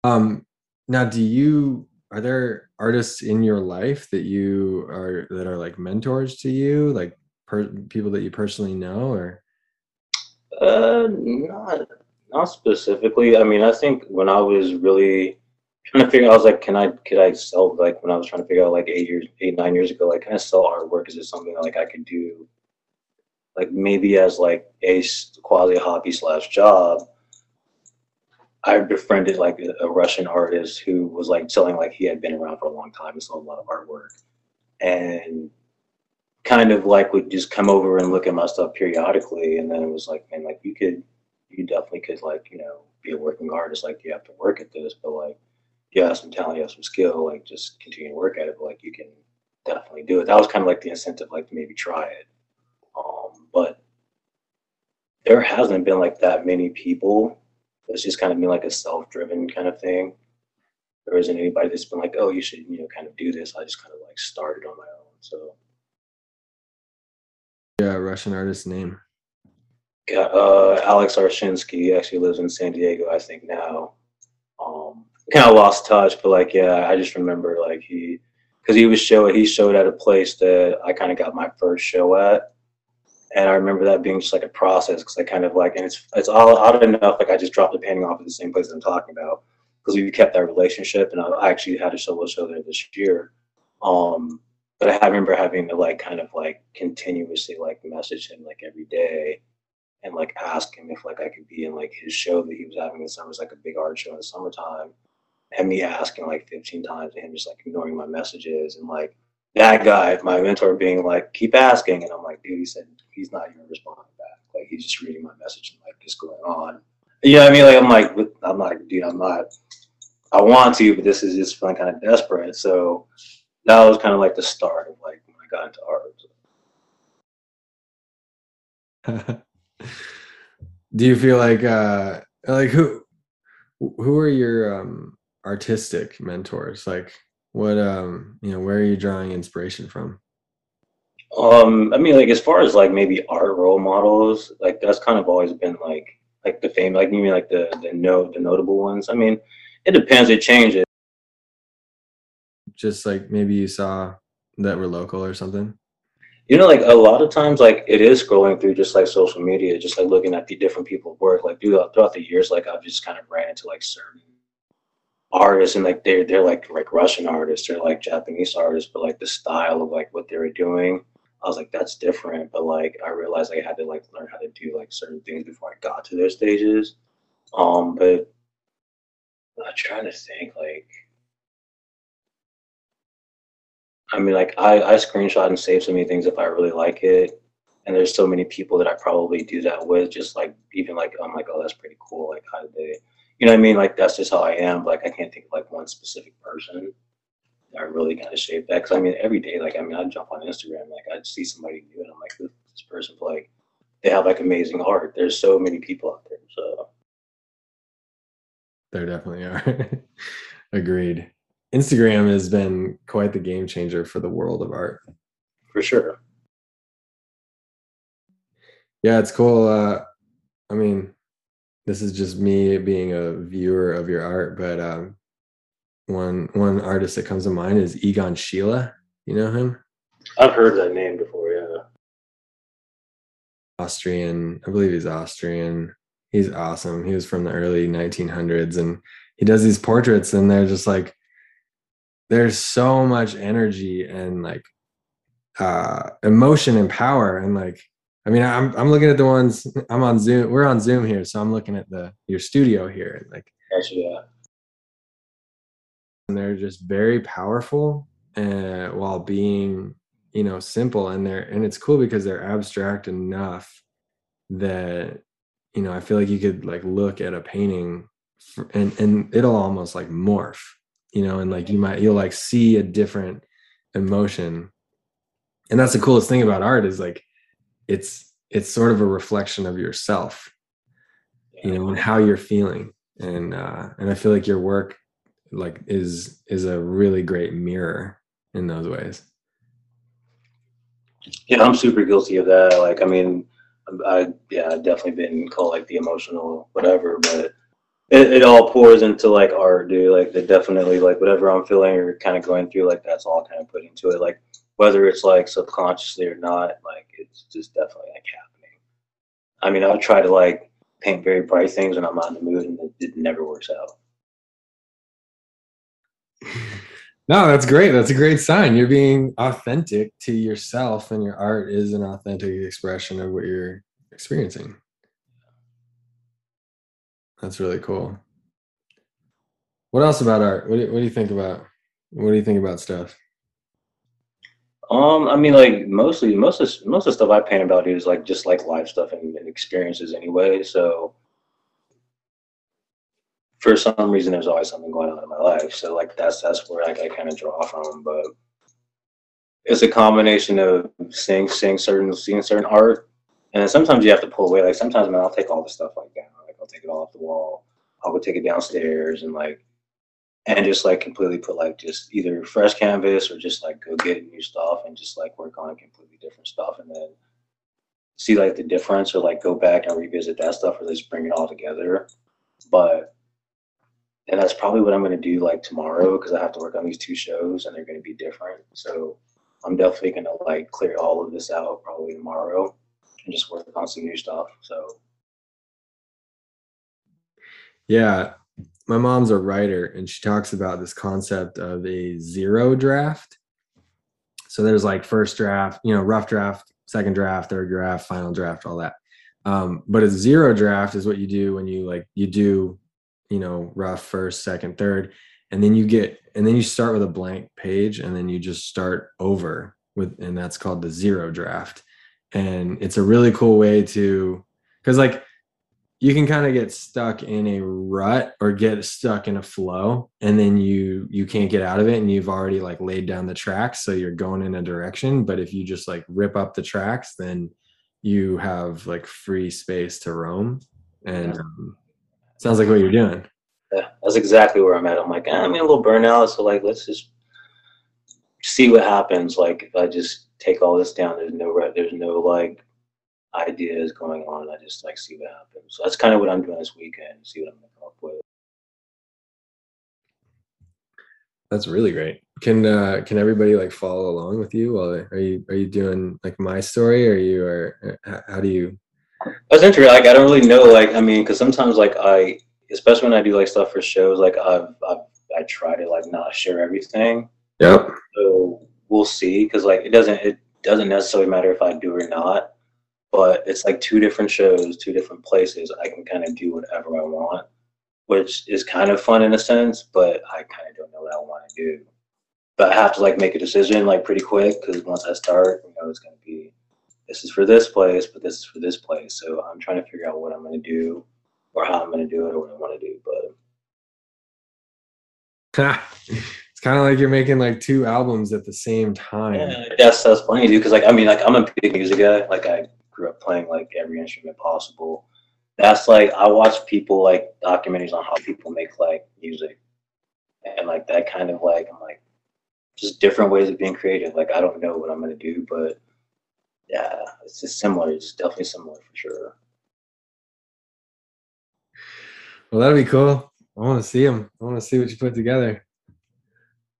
Um. Now, do you are there artists in your life that you are that are like mentors to you, like per, people that you personally know, or? Uh, not not specifically. I mean, I think when I was really trying to figure. I was like, can I could I sell like when I was trying to figure out like eight years, eight nine years ago, like can I sell artwork? Is it something like I could do, like maybe as like a quasi hobby slash job? I befriended like a, Russian artist who was like selling like he had been around for a long time and sold a lot of artwork, and kind of like would just come over and look at my stuff periodically, and then it was like, man, like you could, you definitely could like you know be a working artist, like you have to work at this, but like you have some talent, you have some skill, like just continue to work at it. But like you can definitely do it. That was kind of like the incentive, like to maybe try it. Um, but there hasn't been like that many people. It's just kind of been like a self-driven kind of thing. There isn't anybody that's been like, oh, you should, you know, kind of do this. I just kind of like started on my own. So. Yeah, Russian artist name. Yeah, uh, Alex Arshinsky. Actually lives in San Diego, I think now. Kind of lost touch, but like, yeah, I just remember like he, because he was showing, he showed at a place that I kind of got my first show at, and I remember that being just like a process because I kind of like, and it's it's all odd enough. Like I just dropped the painting off at the same place I'm talking about because we kept that relationship, and I actually had a solo show there this year. Um, but I remember having to like kind of like continuously like message him like every day and like ask him if like I could be in like his show that he was having in summer. It was like a big art show in the summertime and me asking like 15 times and him just like ignoring my messages and like that guy, my mentor, being like, keep asking. And I'm like, dude, he said he's not even responding back. Like he's just reading my message and like just going on. You know what I mean? Like I'm like, I'm not, dude, I'm not. I want to, but this is just feeling kind of desperate. So that was kind of like the start of like when I got into art. Do you feel like uh like who who are your um artistic mentors? Like what um you know, where are you drawing inspiration from? Um, I mean like as far as like maybe art role models, like that's kind of always been like like the fame like you mean like the the note the notable ones. I mean, it depends, it changes. Just like maybe you saw that were local or something? You know, like a lot of times, like it is scrolling through just like social media, just like looking at the different people's work. Like throughout the years, like I've just kind of ran into like certain artists and like they're they're like like Russian artists or like Japanese artists, but like the style of like what they were doing, I was like, that's different. But like I realized like, I had to like learn how to do like certain things before I got to their stages. Um, but I'm trying to think like I mean like I, I screenshot and save so many things if I really like it. And there's so many people that I probably do that with, just like even like I'm like, oh that's pretty cool. Like how did they you know what I mean? Like that's just how I am. Like I can't think of like one specific person. that really kind of shaped that. Because I mean, every day, like I mean, I jump on Instagram, like I see somebody new, and I'm like, this, this person, like they have like amazing art. There's so many people out there, so there definitely are. Agreed. Instagram has been quite the game changer for the world of art. For sure. Yeah, it's cool. Uh, I mean, this is just me being a viewer of your art, but um, one one artist that comes to mind is Egon Schiele. You know him? I've heard that name before. Yeah. Austrian. I believe he's Austrian. He's awesome. He was from the early 1900s, and he does these portraits, and they're just like there's so much energy and like uh emotion and power and like I mean, I'm I'm looking at the ones I'm on Zoom. We're on Zoom here, so I'm looking at the your studio here, and like, yeah. And they're just very powerful, uh, while being, you know, simple. And they're and it's cool because they're abstract enough that, you know, I feel like you could like look at a painting, for, and and it'll almost like morph, you know, and like you might you'll like see a different emotion, and that's the coolest thing about art is like it's it's sort of a reflection of yourself you know and how you're feeling. And uh and i feel like your work like is is a really great mirror in those ways. Yeah i'm super guilty of that. Like i mean i yeah i've definitely been called like the emotional whatever but it, it all pours into like art dude. Like the definitely like whatever i'm feeling or kind of going through like that's all kind of put into it. Like whether it's like subconsciously or not, like it's just definitely like happening. I mean, I'll try to like paint very bright things when I'm not in the mood, and it, it never works out. No, that's great. That's a great sign. You're being authentic to yourself, and your art is an authentic expression of what you're experiencing. That's really cool. What else about art? What do, what do you think about? What do you think about stuff? Um, I mean, like mostly, most of most of the stuff I paint about is like just like life stuff and, and experiences anyway. So for some reason, there's always something going on in my life. So like that's that's where like, I kind of draw from. But it's a combination of seeing seeing certain seeing certain art, and sometimes you have to pull away. Like sometimes, man, I'll take all the stuff like down. Like I'll take it all off the wall. I'll go take it downstairs and like and just like completely put like just either fresh canvas or just like go get new stuff and just like work on completely different stuff and then see like the difference or like go back and revisit that stuff or just bring it all together. But and that's probably what I'm gonna do like tomorrow because I have to work on these two shows and they're gonna be different. So I'm definitely gonna like clear all of this out probably tomorrow and just work on some new stuff. So yeah, my mom's a writer and she talks about this concept of a zero draft. So there's like first draft, you know, rough draft, second draft, third draft, final draft, all that. Um, but a zero draft is what you do when you like you do, you know, rough first, second, third, and then you get and then you start with a blank page and then you just start over with and that's called the zero draft. And it's a really cool way to because like you can kind of get stuck in a rut or get stuck in a flow and then you you can't get out of it and you've already like laid down the tracks so you're going in a direction. But if you just like rip up the tracks then you have like free space to roam. And um, sounds like what you're doing. Yeah that's exactly where i'm at. I'm like i'm in a little burnout so like let's just see what happens. Like if i just take all this down there's no there's no like ideas going on. I just like see what happens. So that's kind of what I'm doing this weekend. See what I'm gonna come up with. That's really great. Can uh can everybody like follow along with you? While are you are you doing like my story? Or you are uh, how do you? That's interesting. Like I don't really know. Like I mean, because sometimes like I, especially when I do like stuff for shows, like I've, I've I try to like not share everything. Yep. So we'll see. Because like it doesn't it doesn't necessarily matter if I do or not but it's like two different shows, two different places. I can kind of do whatever I want, which is kind of fun in a sense, but I kind of don't know what I want to do. But I have to like make a decision like pretty quick because once I start, you know, it's going to be this is for this place, but this is for this place. So I'm trying to figure out what I'm going to do or how I'm going to do it or what I want to do. But it's kind of like you're making like two albums at the same time. Yeah, that's that's funny, dude. Because like I mean, like I'm a big music guy. Like I grew up playing like every instrument possible. That's like I watch people like documentaries on how people make like music, and like that kind of like I'm like just different ways of being creative. Like I don't know what I'm gonna do, but yeah, it's just similar. It's definitely similar for sure. Well, that'd be cool. I want to see them. I want to see what you put together.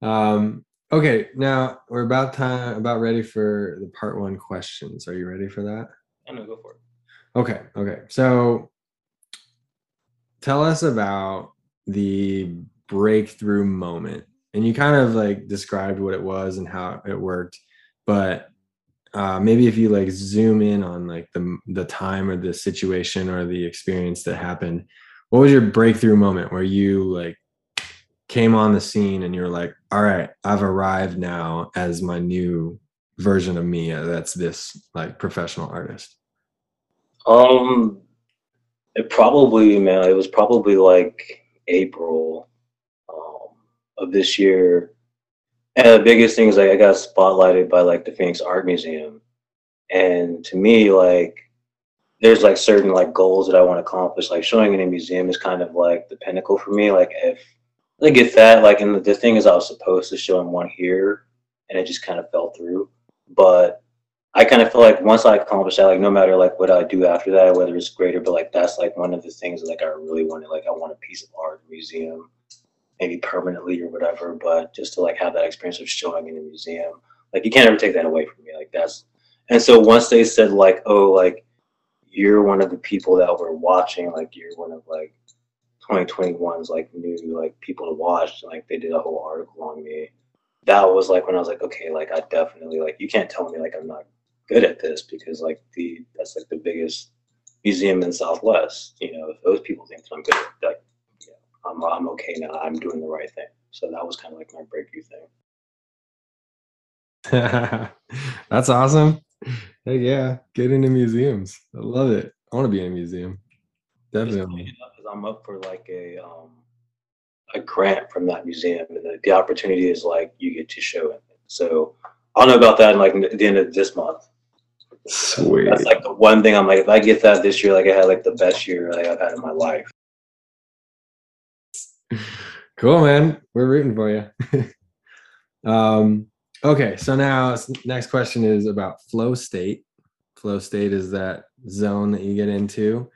Um, okay, now we're about time, about ready for the part one questions. Are you ready for that? I know, go for it. Okay, okay. So tell us about the breakthrough moment. And you kind of like described what it was and how it worked, but uh, maybe if you like zoom in on like the the time or the situation or the experience that happened, what was your breakthrough moment where you like came on the scene and you're like, all right, I've arrived now as my new version of me. That's this like professional artist. Um, it probably, man, it was probably like April um, of this year. And the biggest thing is like I got spotlighted by like the Phoenix Art Museum. And to me, like there's like certain like goals that I want to accomplish. Like showing in a museum is kind of like the pinnacle for me. Like if I get that, like and the, the thing is I was supposed to show in one here and it just kind of fell through. But I kind of feel like once I accomplish that, like no matter like what I do after that, whether it's greater, but like that's like one of the things like I really wanted. Like I want a piece of art museum, maybe permanently or whatever. But just to like have that experience of showing in a museum, like you can't ever take that away from me. Like that's and so once they said like, oh, like you're one of the people that we're watching, like you're one of like 2021's like new like people to watch, like they did a whole article on me. That was like when I was like, okay, like I definitely like you can't tell me like I'm not good at this because like the that's like the biggest museum in Southwest. You know, if those people think that I'm good, like yeah, I'm I'm okay now. I'm doing the right thing. So that was kind of like my breakthrough thing. that's awesome. Hey, yeah, get into museums. I love it. I want to be in a museum. Definitely. I'm up for like a um a grant from that museum, and the, the opportunity is like you get to show it. So I'll know about that in like at the end of this month. Sweet. That's like the one thing I'm like, if I get that this year, like I had like the best year like I've had in my life. Cool, man. We're rooting for you. um, okay, so now next question is about flow state. Flow state is that zone that you get into.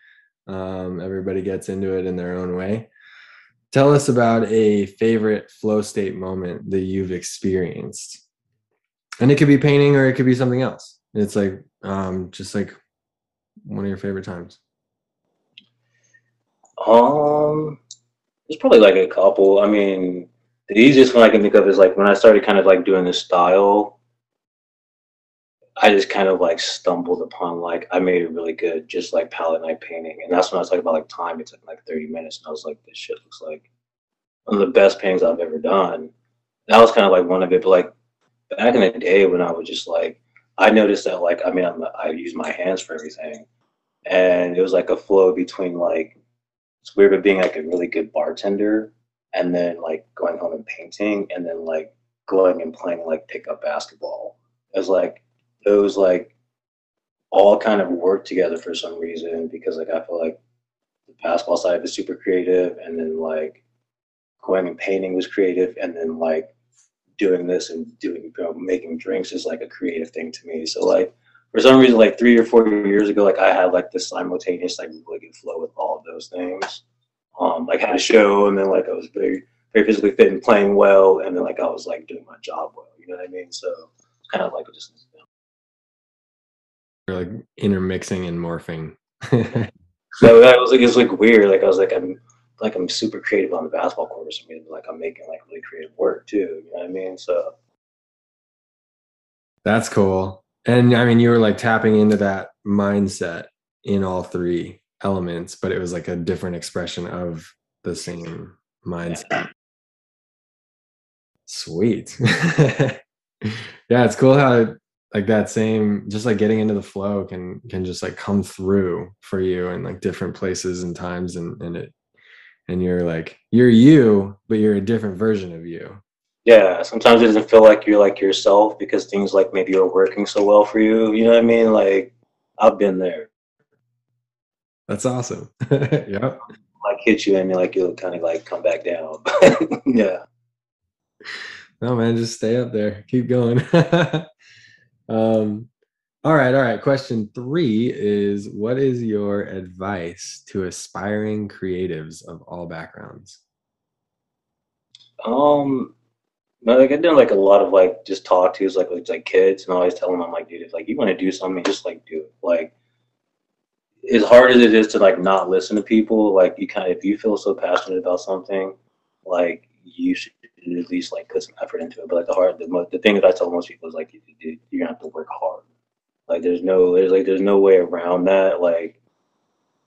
Um, everybody gets into it in their own way. Tell us about a favorite flow state moment that you've experienced. And it could be painting or it could be something else. It's like um, just like one of your favorite times. Um, there's probably like a couple. I mean, the easiest one I can think of is like when I started kind of like doing this style. I just kind of like stumbled upon like I made a really good just like palette night painting, and that's when I was talking about like time. It took like 30 minutes, and I was like, this shit looks like one of the best paintings I've ever done. That was kind of like one of it, but like back in the day when I was just like I noticed that like I mean I'm, I use my hands for everything, and it was like a flow between like it's weird but being like a really good bartender and then like going home and painting and then like going and playing like pickup basketball. It was like those like all kind of work together for some reason because like I feel like the basketball side was super creative and then like going and painting was creative and then like doing this and doing you know, making drinks is like a creative thing to me. So like for some reason, like three or four years ago, like I had like this simultaneous like really good flow with all of those things. Um, like had a show and then like I was very very physically fit and playing well, and then like I was like doing my job well. You know what I mean? So it's kind of like just. Like intermixing and morphing. so that was like it's like weird. Like I was like I'm like I'm super creative on the basketball court or something. Like I'm making like really creative work too. You know what I mean? So that's cool. And I mean, you were like tapping into that mindset in all three elements, but it was like a different expression of the same mindset. Yeah. Sweet. yeah, it's cool how like that same just like getting into the flow can can just like come through for you in like different places and times and and it and you're like you're you but you're a different version of you yeah, sometimes it doesn't feel like you're like yourself because things like maybe are working so well for you. You know what I mean? Like I've been there. That's awesome. yeah. Like hit you and like you'll kind of like come back down. yeah. No man, just stay up there. Keep going. um all right, all right. Question three is what is your advice to aspiring creatives of all backgrounds? Um like I've done like a lot of like just talk tos like with like kids and I always tell them I'm like, dude, if like you want to do something, just like do it. Like as hard as it is to like not listen to people, like you kind of if you feel so passionate about something, like you should at least like put some effort into it. But like the hard, the, the thing that I tell most people is like, you, you're gonna have to work hard. Like there's no, there's like there's no way around that. Like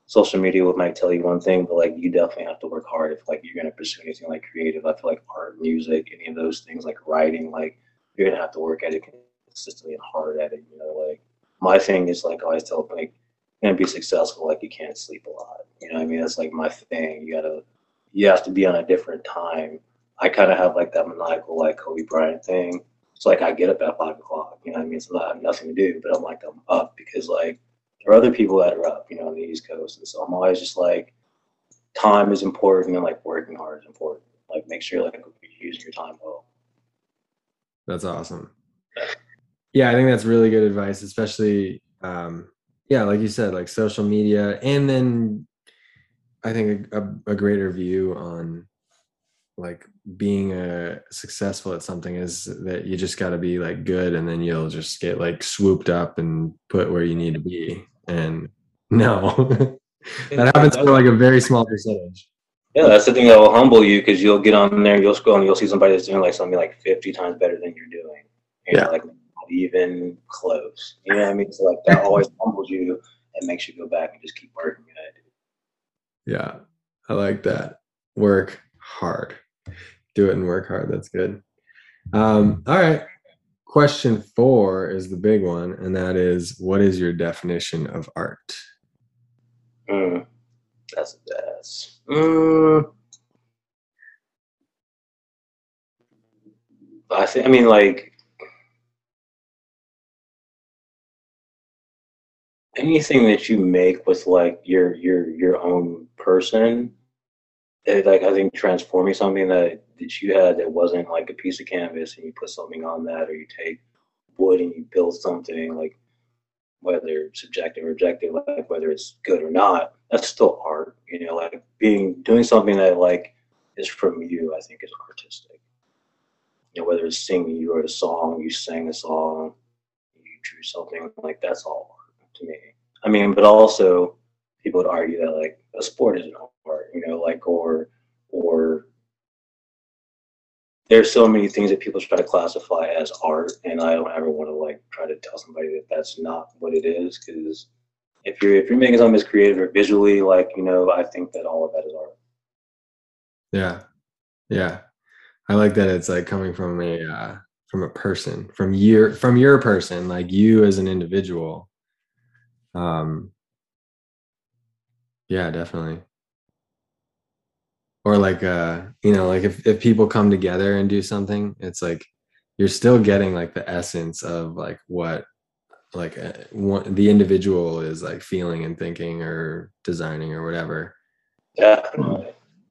social media might tell you one thing, but like you definitely have to work hard if like you're gonna pursue anything like creative. I feel like art, music, any of those things like writing, like you're gonna have to work at it consistently and hard at it. You know, like my thing is like I always tell like gonna be successful, like you can't sleep a lot. You know, I mean that's like my thing. You gotta, you have to be on a different time. I kind of have like that maniacal like Kobe Bryant thing. It's like I get up at five o'clock. You know, I mean it's not I have nothing to do, but I'm like I'm up because like there are other people that are up, you know, on the East Coast. And so I'm always just like, time is important and like working hard is important. Like make sure like you're your time well. That's awesome. Yeah, I think that's really good advice, especially um yeah, like you said, like social media and then I think a, a, a greater view on like being a successful at something is that you just got to be like good and then you'll just get like swooped up and put where you need to be and no, that happens for like a very small percentage. Yeah, that's the thing that will humble you because you'll get on there, you'll scroll, and you'll see somebody that's doing like something like 50 times better than you're doing. And yeah. like, not even close. You know what I mean? So, like, that always humbles you and makes you go back and just keep working at it. Yeah, I like that. Work hard. Do it and work hard. That's good. Um, all right question four is the big one, and that is what is your definition of art? Mm, that's that's. Mm, I think. I mean, like anything that you make with like your your your own person. Like I think transforming something that that you had that wasn't like a piece of canvas and you put something on that or you take wood and you build something like whether subjective or objective like whether it's good or not that's still art you know like being doing something that like is from you i think is artistic. You know whether it's singing you wrote a song you sang a song you drew something like that's all art to me. I mean but also people would argue that like a sport is an art you know like or or there's so many things that people try to classify as art, and I don't ever want to like try to tell somebody that that's not what it is. Because if you're if you're making something as creative or visually, like you know, I think that all of that is art. Yeah, yeah, I like that. It's like coming from a uh, from a person, from your from your person, like you as an individual. Um. Yeah, definitely. Or like uh you know like if, if people come together and do something it's like you're still getting like the essence of like what like uh, the individual is like feeling and thinking or designing or whatever. Yeah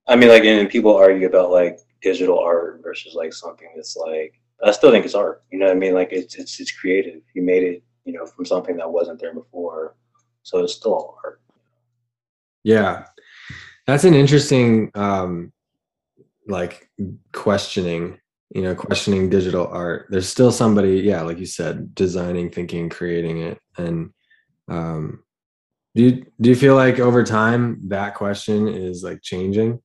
i mean like and people argue about like digital art versus like something that's like i still think it's art you know what i mean? Like it's it's, it's creative. You made it you know from something that wasn't there before. So it's still art yeah. That's an interesting um like questioning you know questioning digital art. There's still somebody yeah like you said designing thinking creating it. And um do you do you feel like over time that question is like changing?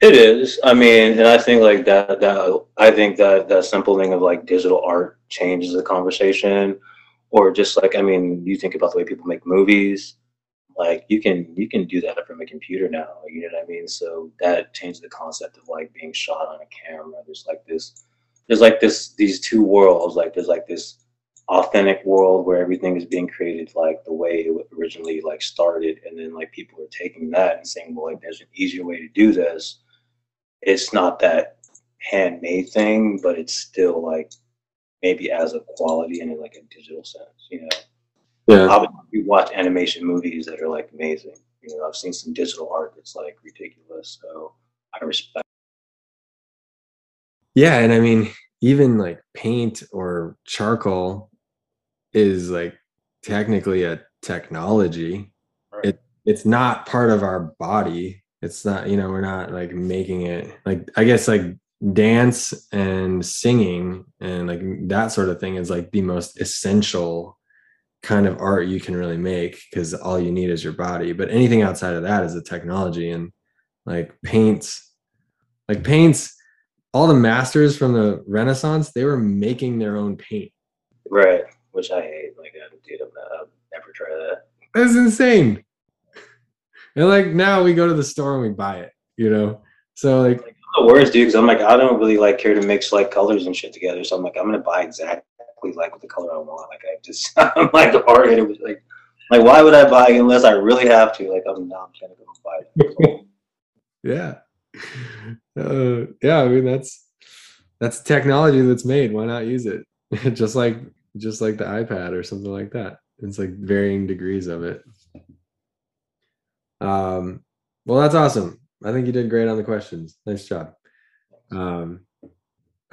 It is. I mean and i think like that that i think that that simple thing of like digital art changes the conversation. Or just like i mean you think about the way people make movies like you can you can do that from a computer now you know what i mean? So that changed the concept of like being shot on a camera. There's like this there's like this these two worlds like there's like this authentic world where everything is being created like the way it originally like started and then like people are taking that and saying well like there's an easier way to do this. It's not that handmade thing, but it's still like maybe as a quality and in like a digital sense, you know. Yeah. Obviously, we watch animation movies that are like amazing. You know, I've seen some digital art that's like ridiculous. So I respect. Yeah, and I mean, even like paint or charcoal is like technically a technology. Right. It it's not part of our body. It's not, you know, we're not like making it like I guess like dance and singing and like that sort of thing is like the most essential kind of art you can really make because all you need is your body. But anything outside of that is a technology and like paints, like paints, all the masters from the Renaissance, they were making their own paint. Right, which I hate. Like I dude, I'm not, I'll never try that. That's insane. And like now we go to the store and we buy it, you know? So like the worst, dude, because I'm like, I don't really like care to mix like colors and shit together. So I'm like, I'm gonna buy exactly like with the color I want. Like I just, I'm like hard headed. Was like, like why would I buy it unless I really have to? Like I'm not gonna go buy it. yeah. Uh, yeah, I mean that's that's technology that's made. Why not use it? just like just like the iPad or something like that. It's like varying degrees of it. Um, well, that's awesome. I think you did great on the questions. Nice job. Um,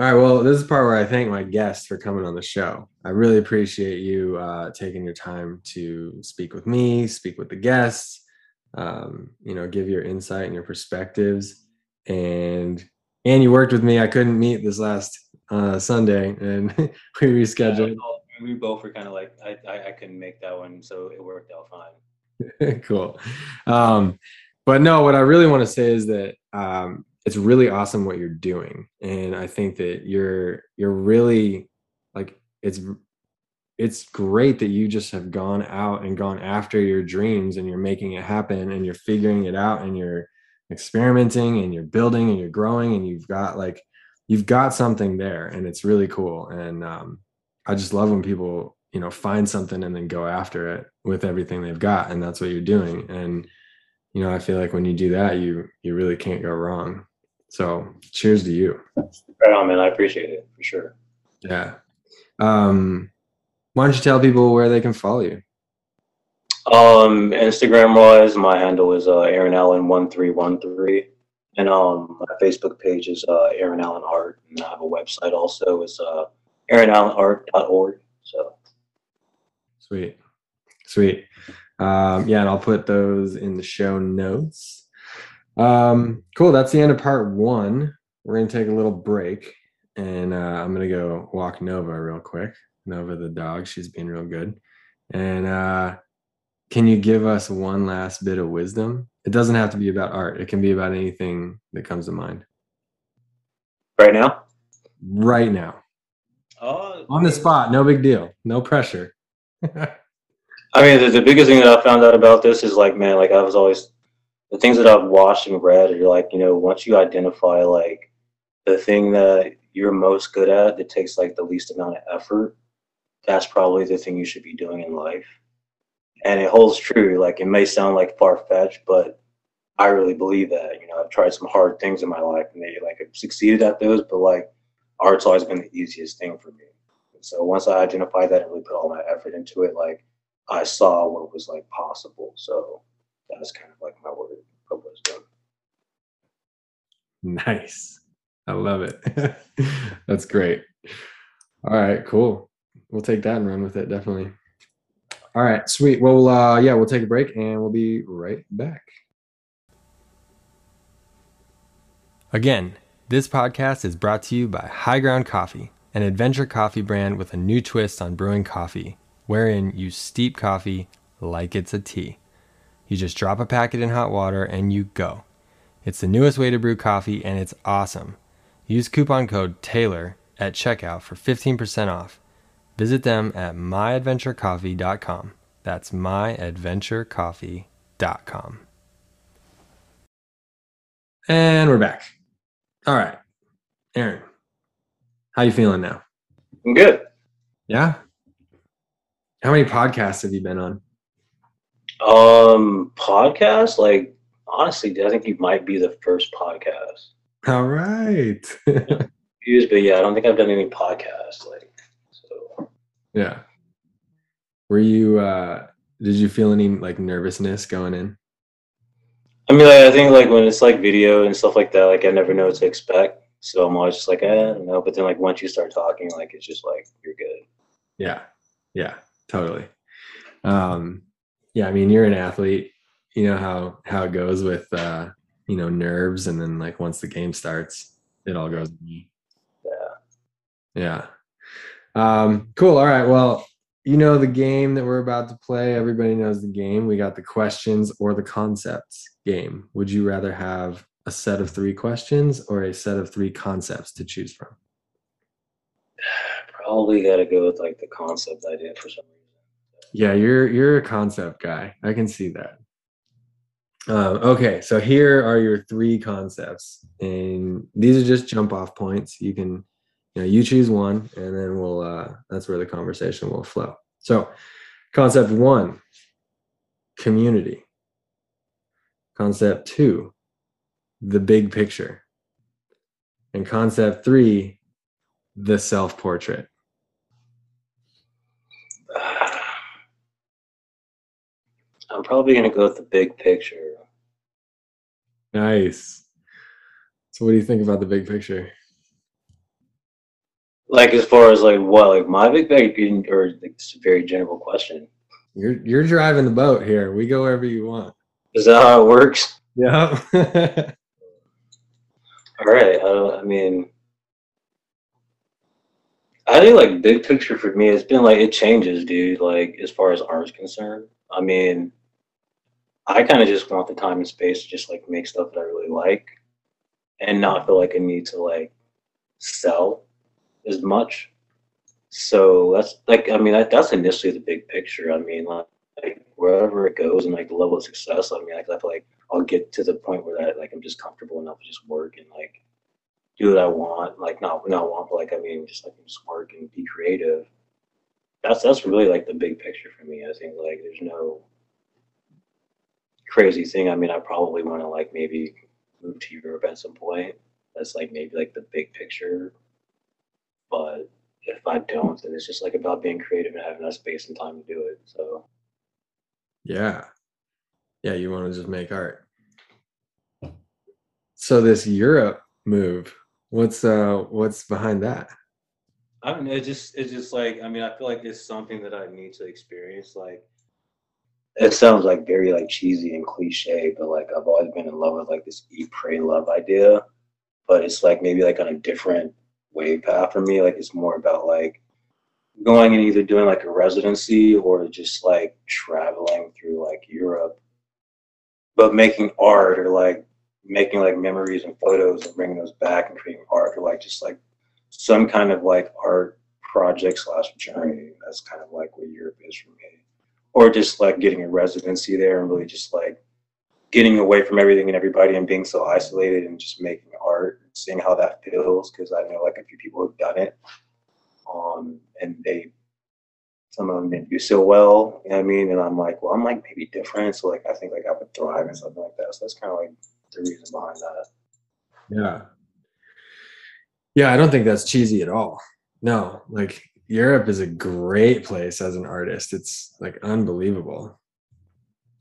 all right. Well, this is part where I thank my guests for coming on the show. I really appreciate you uh, taking your time to speak with me, speak with the guests, um, you know, give your insight and your perspectives. And and you worked with me. I couldn't meet this last uh, Sunday, and we rescheduled. Yeah, we both were kind of like, I, I, I couldn't make that one, so it worked out fine. cool. Um, but no, what I really want to say is that um, it's really awesome what you're doing, and I think that you're you're really like it's it's great that you just have gone out and gone after your dreams and you're making it happen and you're figuring it out and you're experimenting and you're building and you're growing and you've got like you've got something there and it's really cool. And um, i just love when people you know find something and then go after it with everything they've got and that's what you're doing. And you know i feel like when you do that you you really can't go wrong so cheers to you Right on, man. I appreciate it for sure. yeah um why don't you tell people where they can follow you Um, Instagram wise, my handle is uh, Aaron Allen one three one three, and um, my Facebook page is uh, Aaron Allen Art, and I have a website also. It's uh, AaronAllenArt.org. So Sweet. Sweet. Um, yeah, and I'll put those in the show notes. Um, cool. That's the end of part one. We're going to take a little break and uh, I'm going to go walk Nova real quick. Nova, the dog, she's being real good. And uh, can you give us one last bit of wisdom? It doesn't have to be about art, it can be about anything that comes to mind right now, right now. uh, On the spot, no big deal, no pressure. I mean, the, the biggest thing that I found out about this is like, man, like I was always the things that I've watched and read are like, you know, once you identify like the thing that you're most good at that takes like the least amount of effort, that's probably the thing you should be doing in life. And it holds true. Like it may sound like far fetched, but I really believe that. You know, I've tried some hard things in my life and they like have succeeded at those, but like art's always been the easiest thing for me. And so once I identified that and really put all my effort into it, like I saw what was like possible. So that's kind of like my word of wisdom. Nice. I love it. That's great. All right, cool. We'll take that and run with it, definitely. All right, sweet. Well, uh, yeah, we'll take a break and we'll be right back. Again, this podcast is brought to you by High Ground Coffee, an adventure coffee brand with a new twist on brewing coffee, wherein you steep coffee like it's a tea. You just drop a packet in hot water and you go. It's the newest way to brew coffee and it's awesome. Use coupon code TAYLOR at checkout for 15% off. Visit them at myadventurecoffee.com. That's myadventurecoffee.com. And we're back. All right. Aaron, how you feeling now? I'm good. Yeah? How many podcasts have you been on? Um, podcast, like honestly, I think you might be the first podcast. All right. Views, but yeah, I don't think I've done any podcasts. Like, so yeah. Were you? uh Did you feel any like nervousness going in? I mean, like, I think like when it's like video and stuff like that, like I never know what to expect. So I'm always just like, eh, I don't know. But then like once you start talking, like it's just like you're good. Yeah. Yeah. Totally. Um. Yeah. I mean, you're an athlete. You know how how it goes with uh you know nerves, and then like once the game starts, it all goes. Yeah. Yeah. Um. Cool. All right. Well, you know the game that we're about to play. Everybody knows the game. We got the questions or the concepts game. Would you rather have a set of three questions or a set of three concepts to choose from? Probably got to go with like the concept idea for some reason. Yeah, you're you're a concept guy. I can see that. Um, okay, so here are your three concepts, and these are just jump off points. You can, you know, you choose one, and then we'll. Uh, that's where the conversation will flow. So, concept one, community. Concept two, the big picture. And concept three, the self portrait. I'm probably gonna go with the big picture. Nice. So, what do you think about the big picture? Like as far as like what, like my big picture, or like it's a very general question. You're you're driving the boat here. We go wherever you want. Is that how it works? Yeah. All right. I, I mean, I think like big picture for me, it's been like it changes, dude. Like as far as art's concerned, I mean, I kind of just want the time and space to just like make stuff that I really like, and not feel like I need to like sell as much. So that's like, I mean, that, that's initially the big picture. I mean, like, like wherever it goes and like the level of success, I mean, like, I feel like I'll get to the point where that like I'm just comfortable enough to just work and like do what I want. Like not not want, but like I mean, just like just work and be creative. That's that's really like the big picture for me. I think like there's no crazy thing. I mean, I probably want to like maybe move to Europe at some point. That's like maybe like the big picture. But if I don't, then it's just like about being creative and having that space and time to do it. So yeah. Yeah, you want to just make art. So this Europe move, what's uh what's behind that? I don't know. It just it's just like I mean I feel like it's something that I need to experience. Like it sounds like very like cheesy and cliche, but like I've always been in love with like this eat pray love idea. But it's like maybe like on a different wave path for me. Like it's more about like going and either doing like a residency or just like traveling through like Europe, but making art or like making like memories and photos and bringing those back and creating art or like just like some kind of like art project slash journey. That's kind of like what Europe is for me. Or just like getting a residency there and really just like getting away from everything and everybody and being so isolated and just making art, and seeing how that feels. Cause I know like a few people have done it. Um, and they, some of them didn't do so well, you know what I mean? And I'm like, well, I'm like maybe different. So like, I think like I would thrive in something like that. So that's kind of like the reason behind that. Yeah. Yeah, I don't think that's cheesy at all. No, like Europe is a great place as an artist. It's like unbelievable.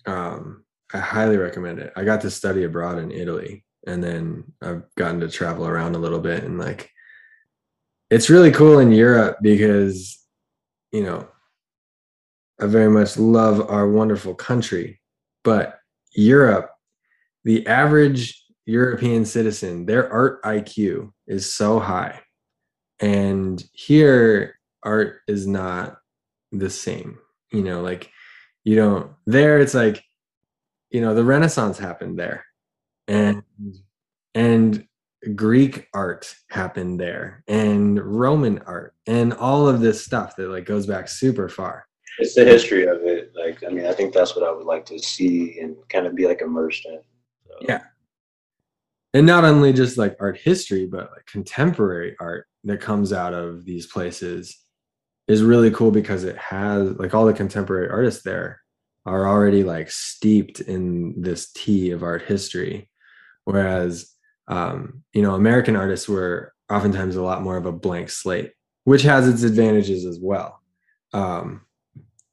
Um, I highly recommend it. I got to study abroad in Italy and then I've gotten to travel around a little bit and like it's really cool in Europe because you know I very much love our wonderful country, but Europe, the average European citizen, their art IQ is so high. And here, art is not the same. You know, like you don't, there, it's like, you know, the Renaissance happened there. And, and, Greek art happened there and Roman art and all of this stuff that like goes back super far. It's the history of it. Like, I mean, I think that's what I would like to see and kind of be like immersed in. So. Yeah and not only just like art history but like contemporary art that comes out of these places is really cool because it has like all the contemporary artists there are already like steeped in this tea of art history whereas um, you know, American artists were oftentimes a lot more of a blank slate, which has its advantages as well. Um,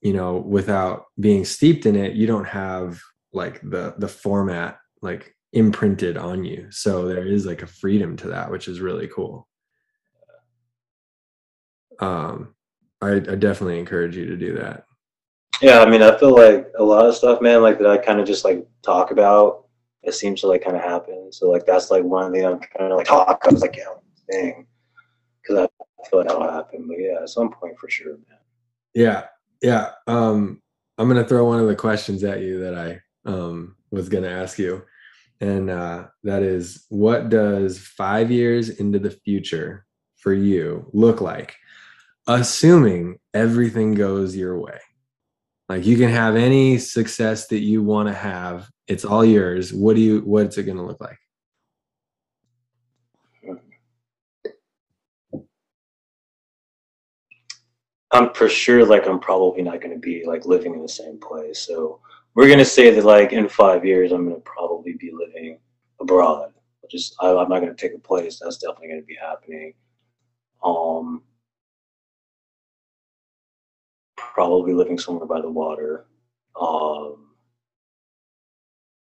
you know, without being steeped in it, you don't have like the the format like imprinted on you. So there is like a freedom to that, which is really cool. Um, I, I definitely encourage you to do that. Yeah, I mean, I feel like a lot of stuff, man, like that I kind of just like talk about, it seems to like kind of happen. So like that's like one thing I'm kind of like talk. I was like, yeah, thing, because I feel like that'll happen. But yeah, at some point for sure, man. Yeah, yeah. Um, I'm gonna throw one of the questions at you that I um was gonna ask you, and uh, that is, what does five years into the future for you look like, assuming everything goes your way? like you can have any success that you want to have. It's all yours. What do you what's it going to look like? I'm for sure like i'm probably not going to be like living in the same place. So we're going to say that like in five years i'm going to probably be living abroad. Just I, i'm not going to take a place. That's definitely going to be happening. Um probably living somewhere by the water, um,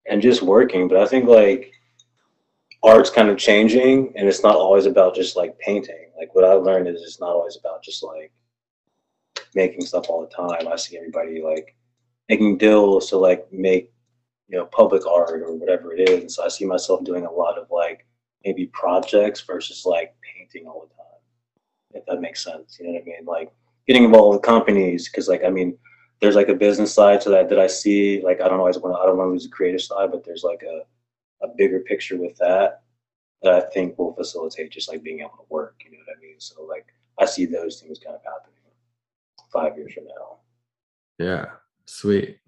and just working. But I think like art's kind of changing, and it's not always about just like painting. Like what I've learned is it's not always about just like making stuff all the time. I see everybody like making deals to like make you know public art or whatever it is. And so I see myself doing a lot of like maybe projects versus like painting all the time. If that makes sense, you know what I mean? Like getting involved with companies because like I mean there's like a business side to that that I see like I don't always want to I don't want to lose the creative side but there's like a a bigger picture with that that I think will facilitate just like being able to work you know what I mean? So like I see those things kind of happening five years from now. Yeah sweet.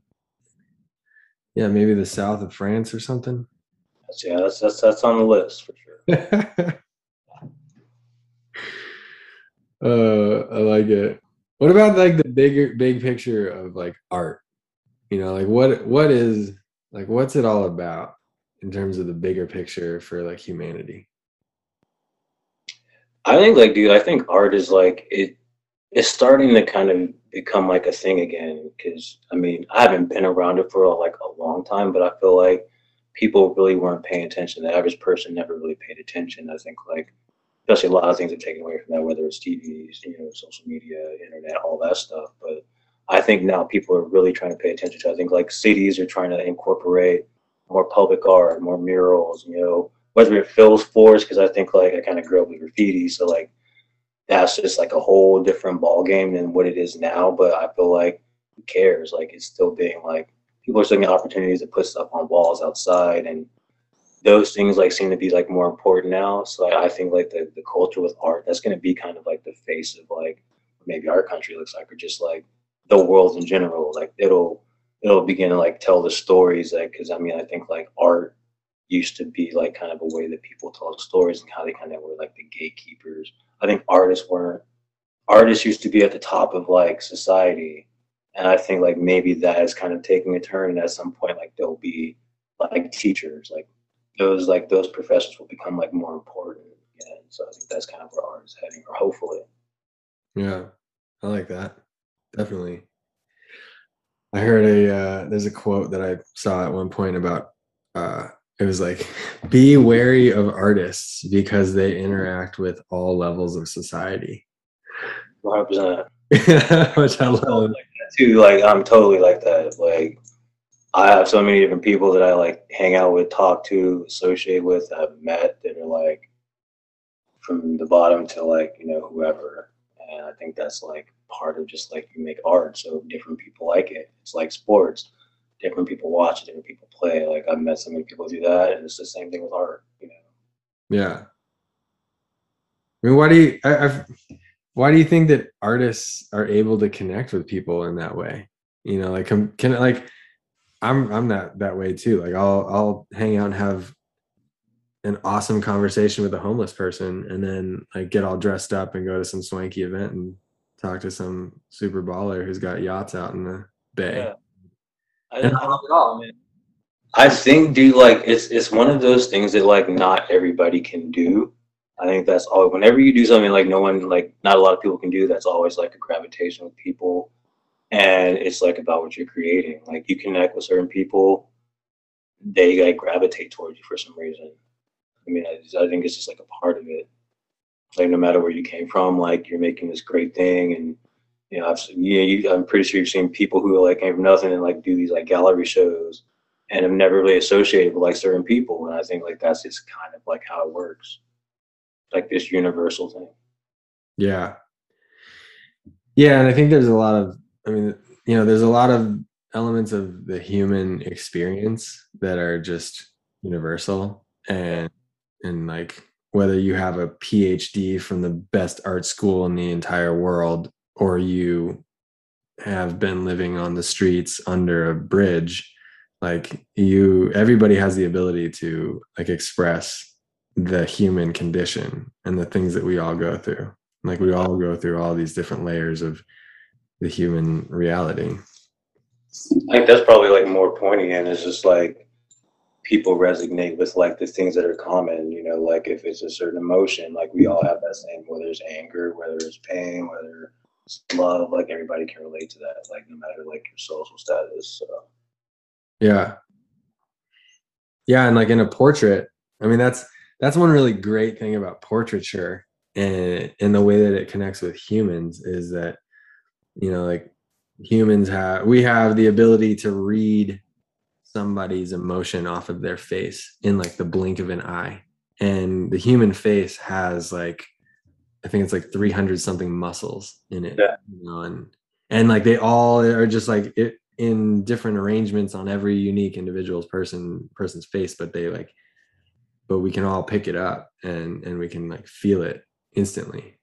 Yeah maybe the south of France or something? That's, yeah that's that's that's on the list for sure. Uh I like it what about like the bigger big picture of like art? You know, like what what is like what's it all about in terms of the bigger picture for like humanity? I think like dude, I think art is like it it's starting to kind of become like a thing again because I mean, I haven't been around it for like a long time, but I feel like people really weren't paying attention. The average person never really paid attention. I think like especially a lot of things are taken away from that, whether it's TVs, you know, social media, internet, all that stuff. But I think now people are really trying to pay attention to. I think like cities are trying to incorporate more public art, more murals, you know, whether it fills floors, because I think like I kind of grew up with graffiti, so like that's just like a whole different ball game than what it is now. But I feel like who cares? Like it's still being like people are still getting opportunities to put stuff on walls outside and those things like seem to be like more important now. So I, I think like the, the culture with art, that's going to be kind of like the face of like maybe our country looks like, or just like the world in general. Like it'll, it'll begin to like tell the stories like, cause I mean, I think like art used to be like kind of a way that people tell stories and how they kind of were like the gatekeepers. I think artists weren't, artists used to be at the top of like society. And I think like maybe that is kind of taking a turn. And at some point, like there'll be like teachers, like those like those professions will become like more important again. So I think that's kind of where art is heading, or hopefully. Yeah, I like that. Definitely. I heard a uh, there's a quote that I saw at one point about uh, it was like be wary of artists because they interact with all levels of society. 100 Which I love. Like too. Like I'm totally like that. Like I have so many different people that I like hang out with, talk to, associate with, I've met that are like from the bottom to like, you know, whoever. And I think that's like part of just like you make art. So different people like it. It's like sports. Different people watch different people play. Like I've met so many people do that and it's the same thing with art, you know. Yeah. I mean, why do you I, I've why do you think that artists are able to connect with people in that way? You know, like can, can like I'm I'm that that way too. Like I'll I'll hang out and have an awesome conversation with a homeless person and then like get all dressed up and go to some swanky event and talk to some super baller who's got yachts out in the bay. Yeah. I, I love it all, man. I think, dude, like it's it's one of those things that like not everybody can do. I think that's all. Whenever you do something like no one, like not a lot of people can do, that's always like a gravitation with people, and it's like about what you're creating. Like you connect with certain people, they like gravitate towards you for some reason. I mean, I, I think it's just like a part of it. Like no matter where you came from, like you're making this great thing, and you know, I've yeah, you, I'm pretty sure you've seen people who like came from nothing and like do these like gallery shows and i've never really associated with like certain people. And I think like that's just kind of like how it works, like this universal thing. Yeah. Yeah. And I think there's a lot of, I mean, you know, there's a lot of elements of the human experience that are just universal. And, and like whether you have a PhD from the best art school in the entire world or you have been living on the streets under a bridge like you everybody has the ability to like express the human condition and the things that we all go through. Like we all go through all these different layers of the human reality i think that's probably like more pointing in is just like people resonate with like the things that are common you know like if it's a certain emotion like we all have that same whether it's anger whether it's pain whether it's love like everybody can relate to that like no matter like your social status so yeah. Yeah, and like in a portrait, I mean that's that's one really great thing about portraiture and in the way that it connects with humans is that you know like humans have we have the ability to read somebody's emotion off of their face in like the blink of an eye and the human face has like i think it's like 300 something muscles in it yeah. you know and and like they all are just like it in different arrangements on every unique individual's person person's face but they like but we can all pick it up and and we can like feel it instantly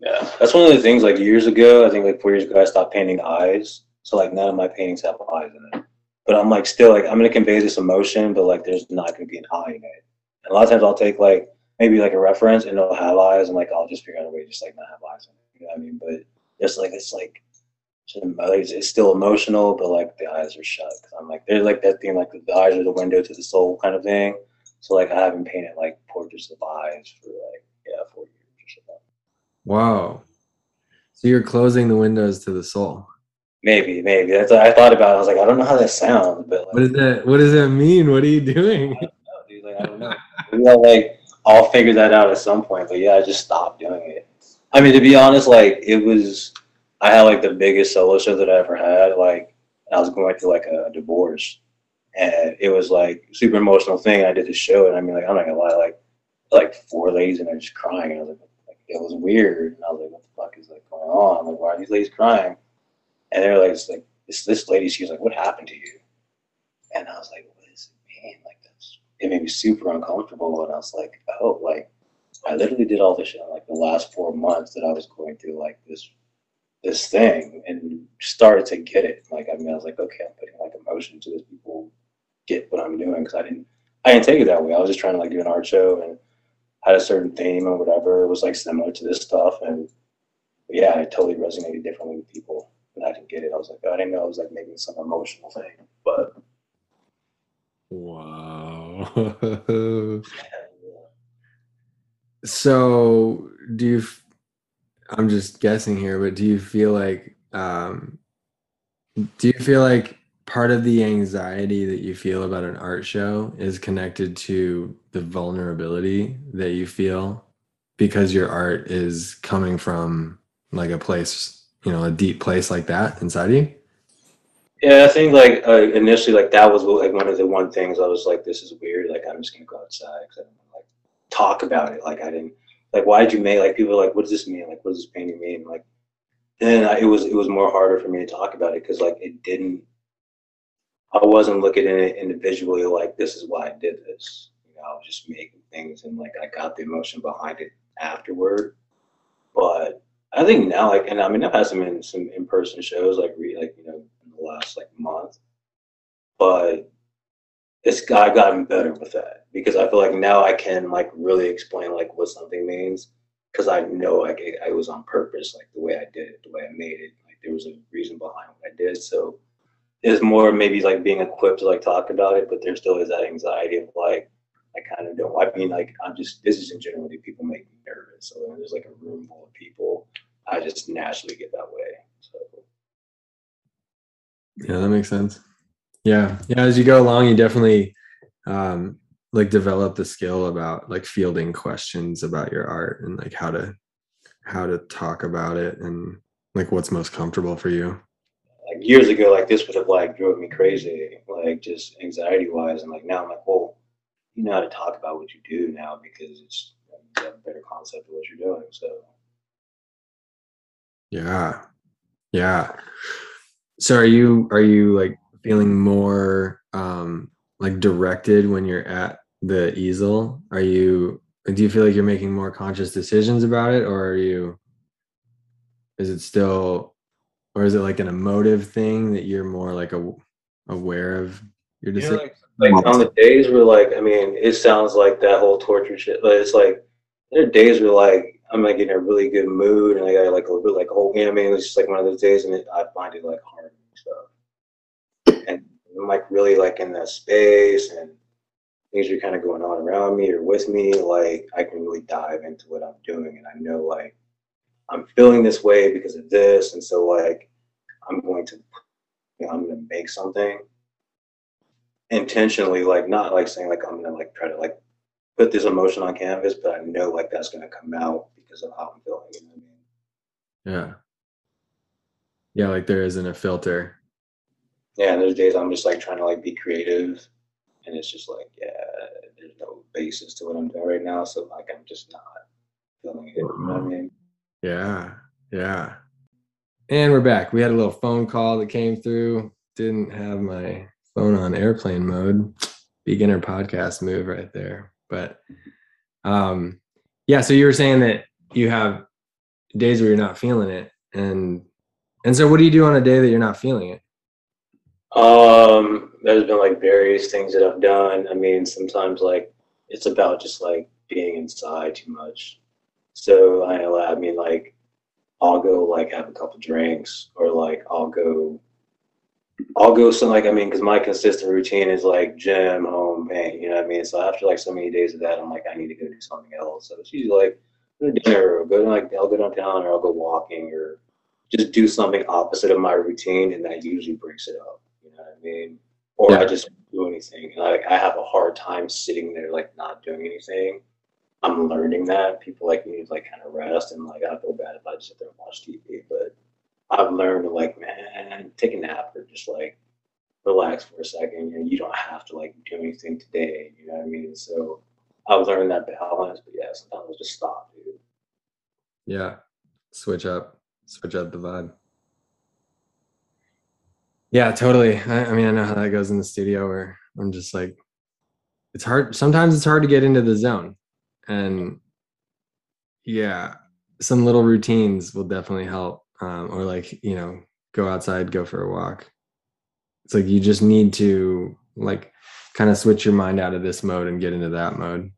yeah that's one of the things like years ago i think like four years ago i stopped painting eyes so like none of my paintings have eyes in it but i'm like still like i'm gonna convey this emotion but like there's not gonna be an eye in it and a lot of times i'll take like maybe like a reference and it'll have eyes and like i'll just figure out a way to just like not have eyes in it you know what i mean but just like it's like it's still emotional, but like the eyes are shut. i I'm like, they're like that thing, like the eyes are the window to the soul kind of thing. So like I haven't painted like portraits of eyes for like yeah four years. Wow. So you're closing the windows to the soul. Maybe, maybe. That's what I thought about. It. I was like, I don't know how that sounds, but like, what does that What does that mean? What are you doing? I don't know, dude. Like I don't know. Maybe like I'll figure that out at some point. But yeah, I just stopped doing it. I mean, to be honest, like it was I had like the biggest solo show that I ever had. Like I was going through like a divorce, and it was like super emotional thing. I did the show, and I mean, like I'm not gonna lie, like like four ladies and they're just crying. And I was like, it was weird, and I was like, what the fuck is like going on? Like, why are these ladies crying? And they were like, it's like this this lady. She was like, what happened to you? And I was like, what does it mean? Like that's it made me super uncomfortable, and I was like, oh, like I literally did all this shit like the last four months that I was going through like this this thing and started to get it. Like, I mean, I was like, okay, I'm putting like emotion to this. People get what I'm doing because I didn't, I didn't take it that way. I was just trying to like do an art show and had a certain theme or whatever. It was like similar to this stuff, and yeah, it totally resonated differently with people. And I didn't get it. I was like, I didn't know it was like making some emotional thing, but. Wow. so, do you I'm just guessing here, but do you feel like um, do you feel like part of the anxiety that you feel about an art show is connected to the vulnerability that you feel because your art is coming from like a place, you know, a deep place like that inside you? Yeah, I think like uh, initially, like that was like one of the one things I was like, this is weird. Like I'm just gonna go outside because I don't like talk about it. Like I didn't like why did you make like people like what does this mean like what does this painting mean like then I, it was it was more harder for me to talk about it because like it didn't I wasn't looking at it individually like this is why I did this I was just making things and like I got the emotion behind it afterward but I think now like and I mean I've had some in some in person shows like re like you know in the last like month but it's I've gotten better with that because I feel like now I can like really explain like what something means because I know like it, I was on purpose like the way I did it, the way I made it. Like there was a reason behind what I did. So it's more maybe like being equipped to like talk about it, but there still is that anxiety of like I kind of don't. I mean, like I'm just this is in general people make me nervous. So when there's like a room full of people, I just naturally get that way. So yeah, that makes sense. Yeah, yeah. As you go along, you definitely um, like develop the skill about like fielding questions about your art and like how to how to talk about it and like what's most comfortable for you like years ago like this would have like drove me crazy like just anxiety wise and like now i'm like well you know how to talk about what you do now because it's you have a better concept of what you're doing so. Yeah. Yeah. So are you are you like feeling more um like directed when you're at the easel? Are you do you feel like you're making more conscious decisions about it or are you is it still or is it like an emotive thing that you're more like a, aware of your decision like, like on the days where like i mean it sounds like that whole torture shit but it's like there are days where like i'm like in a really good mood and i got like a really like whole you know, I mean it's just like one of those days and it, i find it like hard and stuff and i'm like really like in that space and things are kind of going on around me or with me, like I can really dive into what I'm doing. And I know like I'm feeling this way because of this. And so like I'm going to, you know, I'm going to make something intentionally, like not like saying like I'm to like try to like put this emotion on canvas, but I know like that's to come out because of how I'm feeling. You know I mean? Yeah. Yeah. Like there isn't a filter. Yeah. And there's days I'm just like trying to like be creative and it's just like, yeah, there's no basis to what I'm doing right now. So like, I'm just not feeling it. You know what I mean? Yeah, yeah. And we're back. We had a little phone call that came through. Didn't have my phone on airplane mode. Beginner podcast move right there. But um yeah, so you were saying that you have days where you're not feeling it and and so what do you do on a day that you're not feeling it? Um, there's been like various things that I've done. I mean, sometimes like it's about just like being inside too much. So I, I mean, like I'll go like have a couple drinks, or like I'll go, I'll go some like I mean, because my consistent routine is like gym, home, paint. You know what I mean? So after like so many days of that, I'm like, I need to go do something else. So it's usually like go to dinner, or go to like I'll go downtown, or I'll go walking, or just do something opposite of my routine, and that usually breaks it up. You know what I mean? Or yeah. I just don't anything. And I, I have a hard time sitting there like not doing anything. I'm learning that people like need like kind of rest and like I feel bad if I just sit there and watch TV. But I've learned to like, man, take a nap or just like relax for a second. You know, you don't have to like do anything today. You know what I mean? So I've learned that balance. But yeah, sometimes I'll just stop, dude. Yeah. Switch up. Switch up the vibe. Yeah, totally. I, I, mean, I know how that goes in the studio where I'm just like, it's hard. Sometimes it's hard to get into the zone. And yeah, some little routines will definitely help. Um, or like, you know, go outside, go for a walk. It's like you just need to like kind of switch your mind out of this mode and get into that mode.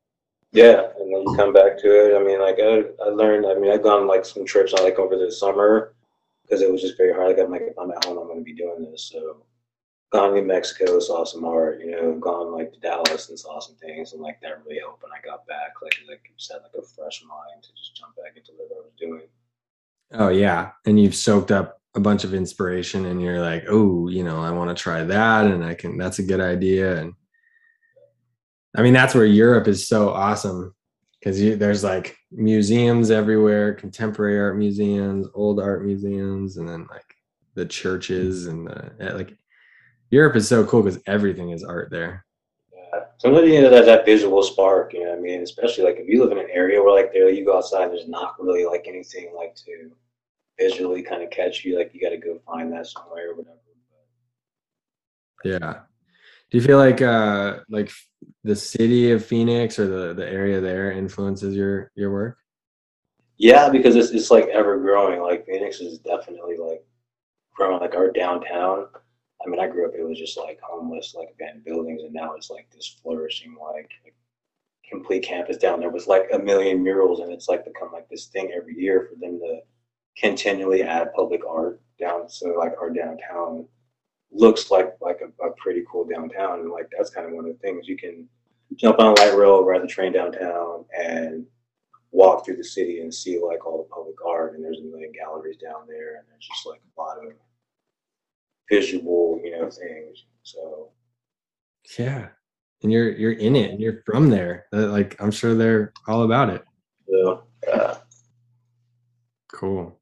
Yeah, and then you come back to it. I mean, like I, I learned. I mean, I've gone like some trips like over the summer, because it was just very hard. Like I'm like, if I'm at home, I'm going to be doing this. So gone to Mexico, saw some art. You know, gone like to Dallas and saw some things, and like that really helped when I got back. Like, like just had like a fresh mind to just jump back into what I was doing. Oh yeah, and you've soaked up a bunch of inspiration, and you're like, oh, you know, I want to try that, and I can. That's a good idea, and I mean, that's where Europe is so awesome because there's like museums everywhere contemporary art museums old art museums and then like the churches and the eh, like europe is so cool because everything is art there. Sometimes you know that, that visual spark you know what i mean especially like if you live in an area where like there you go outside there's not really like anything like to visually kind of catch you like you got to go find that somewhere or whatever yeah do you feel like uh like the city of Phoenix or the the area there influences your your work? Yeah, because it's it's like ever growing. Like Phoenix is definitely like growing. Like our downtown. I mean, I grew up. It was just like homeless, like abandoned buildings, and now it's like this flourishing, like, like complete campus down there with like a million murals, and it's like become like this thing every year for them to continually add public art down. So like our downtown looks like like a, a pretty cool downtown. And like that's kind of one of the things you can jump on a light rail, ride the train downtown, and walk through the city and see like all the public art. And there's a million galleries down there, and there's just like a lot of visual, you know, things. So yeah, and you're you're in it, and you're from there. Like I'm sure they're all about it. So, yeah. Cool.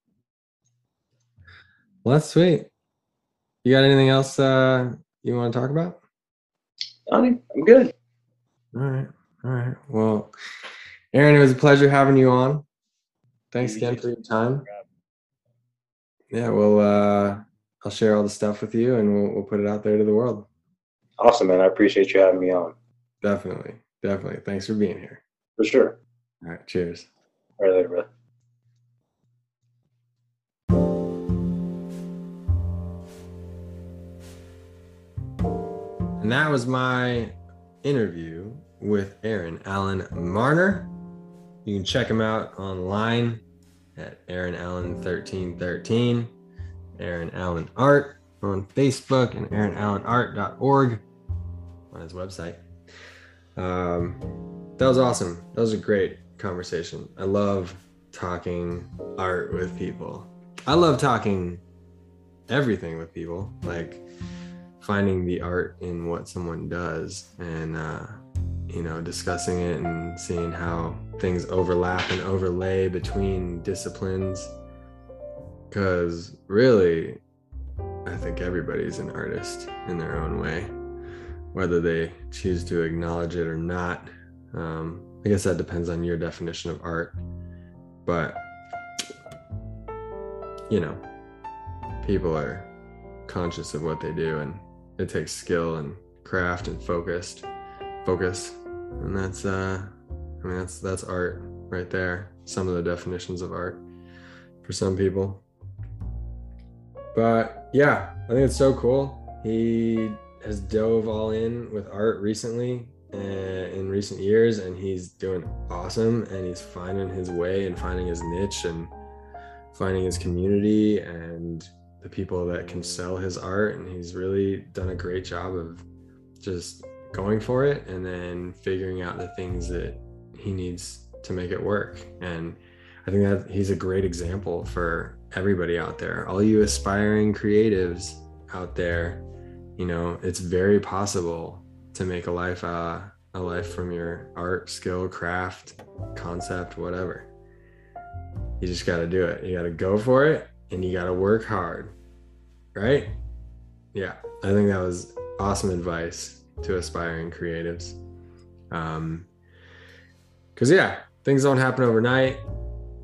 Well, that's sweet. You got anything else uh, you want to talk about? I'm good. All right. All right. Well, Aaron, it was a pleasure having you on. Thanks again for your time. Yeah, well, uh, I'll share all the stuff with you and we'll, we'll put it out there to the world. Awesome, man. I appreciate you having me on. Definitely. Definitely. Thanks for being here. For sure. All right. Cheers. All right, later, bro. And that was my interview with Aaron Allen Marner. You can check him out online at Aaron Allen 1313, Aaron Allen Art on Facebook, and AaronAllenArt.org on his website. Um, that was awesome. That was a great conversation. I love talking art with people. I love talking everything with people. Like, finding the art in what someone does and uh, you know discussing it and seeing how things overlap and overlay between disciplines because really i think everybody's an artist in their own way whether they choose to acknowledge it or not. Um, i guess that depends on your definition of art but you know people are conscious of what they do and it takes skill and craft and focused focus. And that's uh i mean that's that's art right there. Some of the definitions of art for some people but yeah i think it's so cool. He has dove all in with art recently uh, in recent years and he's doing awesome and he's finding his way and finding his niche and finding his community and the people that can sell his art and he's really done a great job of just going for it and then figuring out the things that he needs to make it work. And i think that he's a great example for everybody out there all you aspiring creatives out there you know it's very possible to make a life uh, a life from your art skill craft concept whatever you just got to do it you got to go for it and you got to work hard right? Yeah, I think that was awesome advice to aspiring creatives. Um, cause yeah, things don't happen overnight.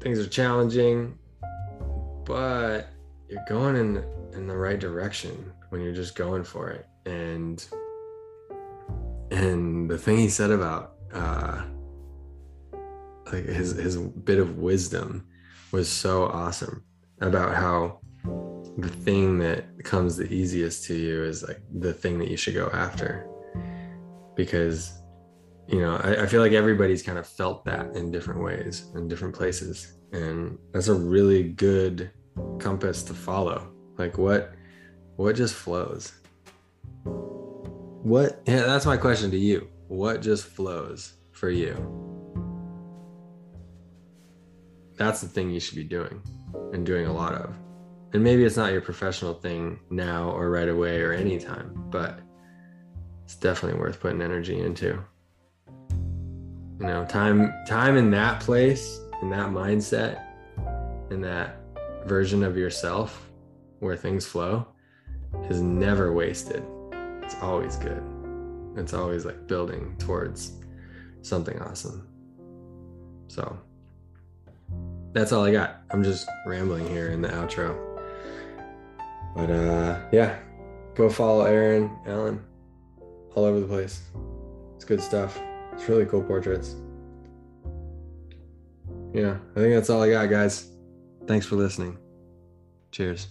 Things are challenging, but you're going in in the right direction when you're just going for it. And and the thing he said about uh, like his his bit of wisdom was so awesome about how the thing that comes the easiest to you is like the thing that you should go after because you know I, I, feel like everybody's kind of felt that in different ways in different places and that's a really good compass to follow. Like what what just flows? What yeah that's my question to you. What just flows for you? That's the thing you should be doing and doing a lot of. And maybe it's not your professional thing now or right away or anytime, but it's definitely worth putting energy into. You know, time time in that place, that mindset, and that version of yourself where things flow is never wasted. It's always good. It's always like building towards something awesome. So that's all I got. I'm just rambling here in the outro. But uh, yeah, go follow Aaron Allen all over the place. It's good stuff. It's really cool portraits. Yeah, I think that's all I got, guys. Thanks for listening. Cheers.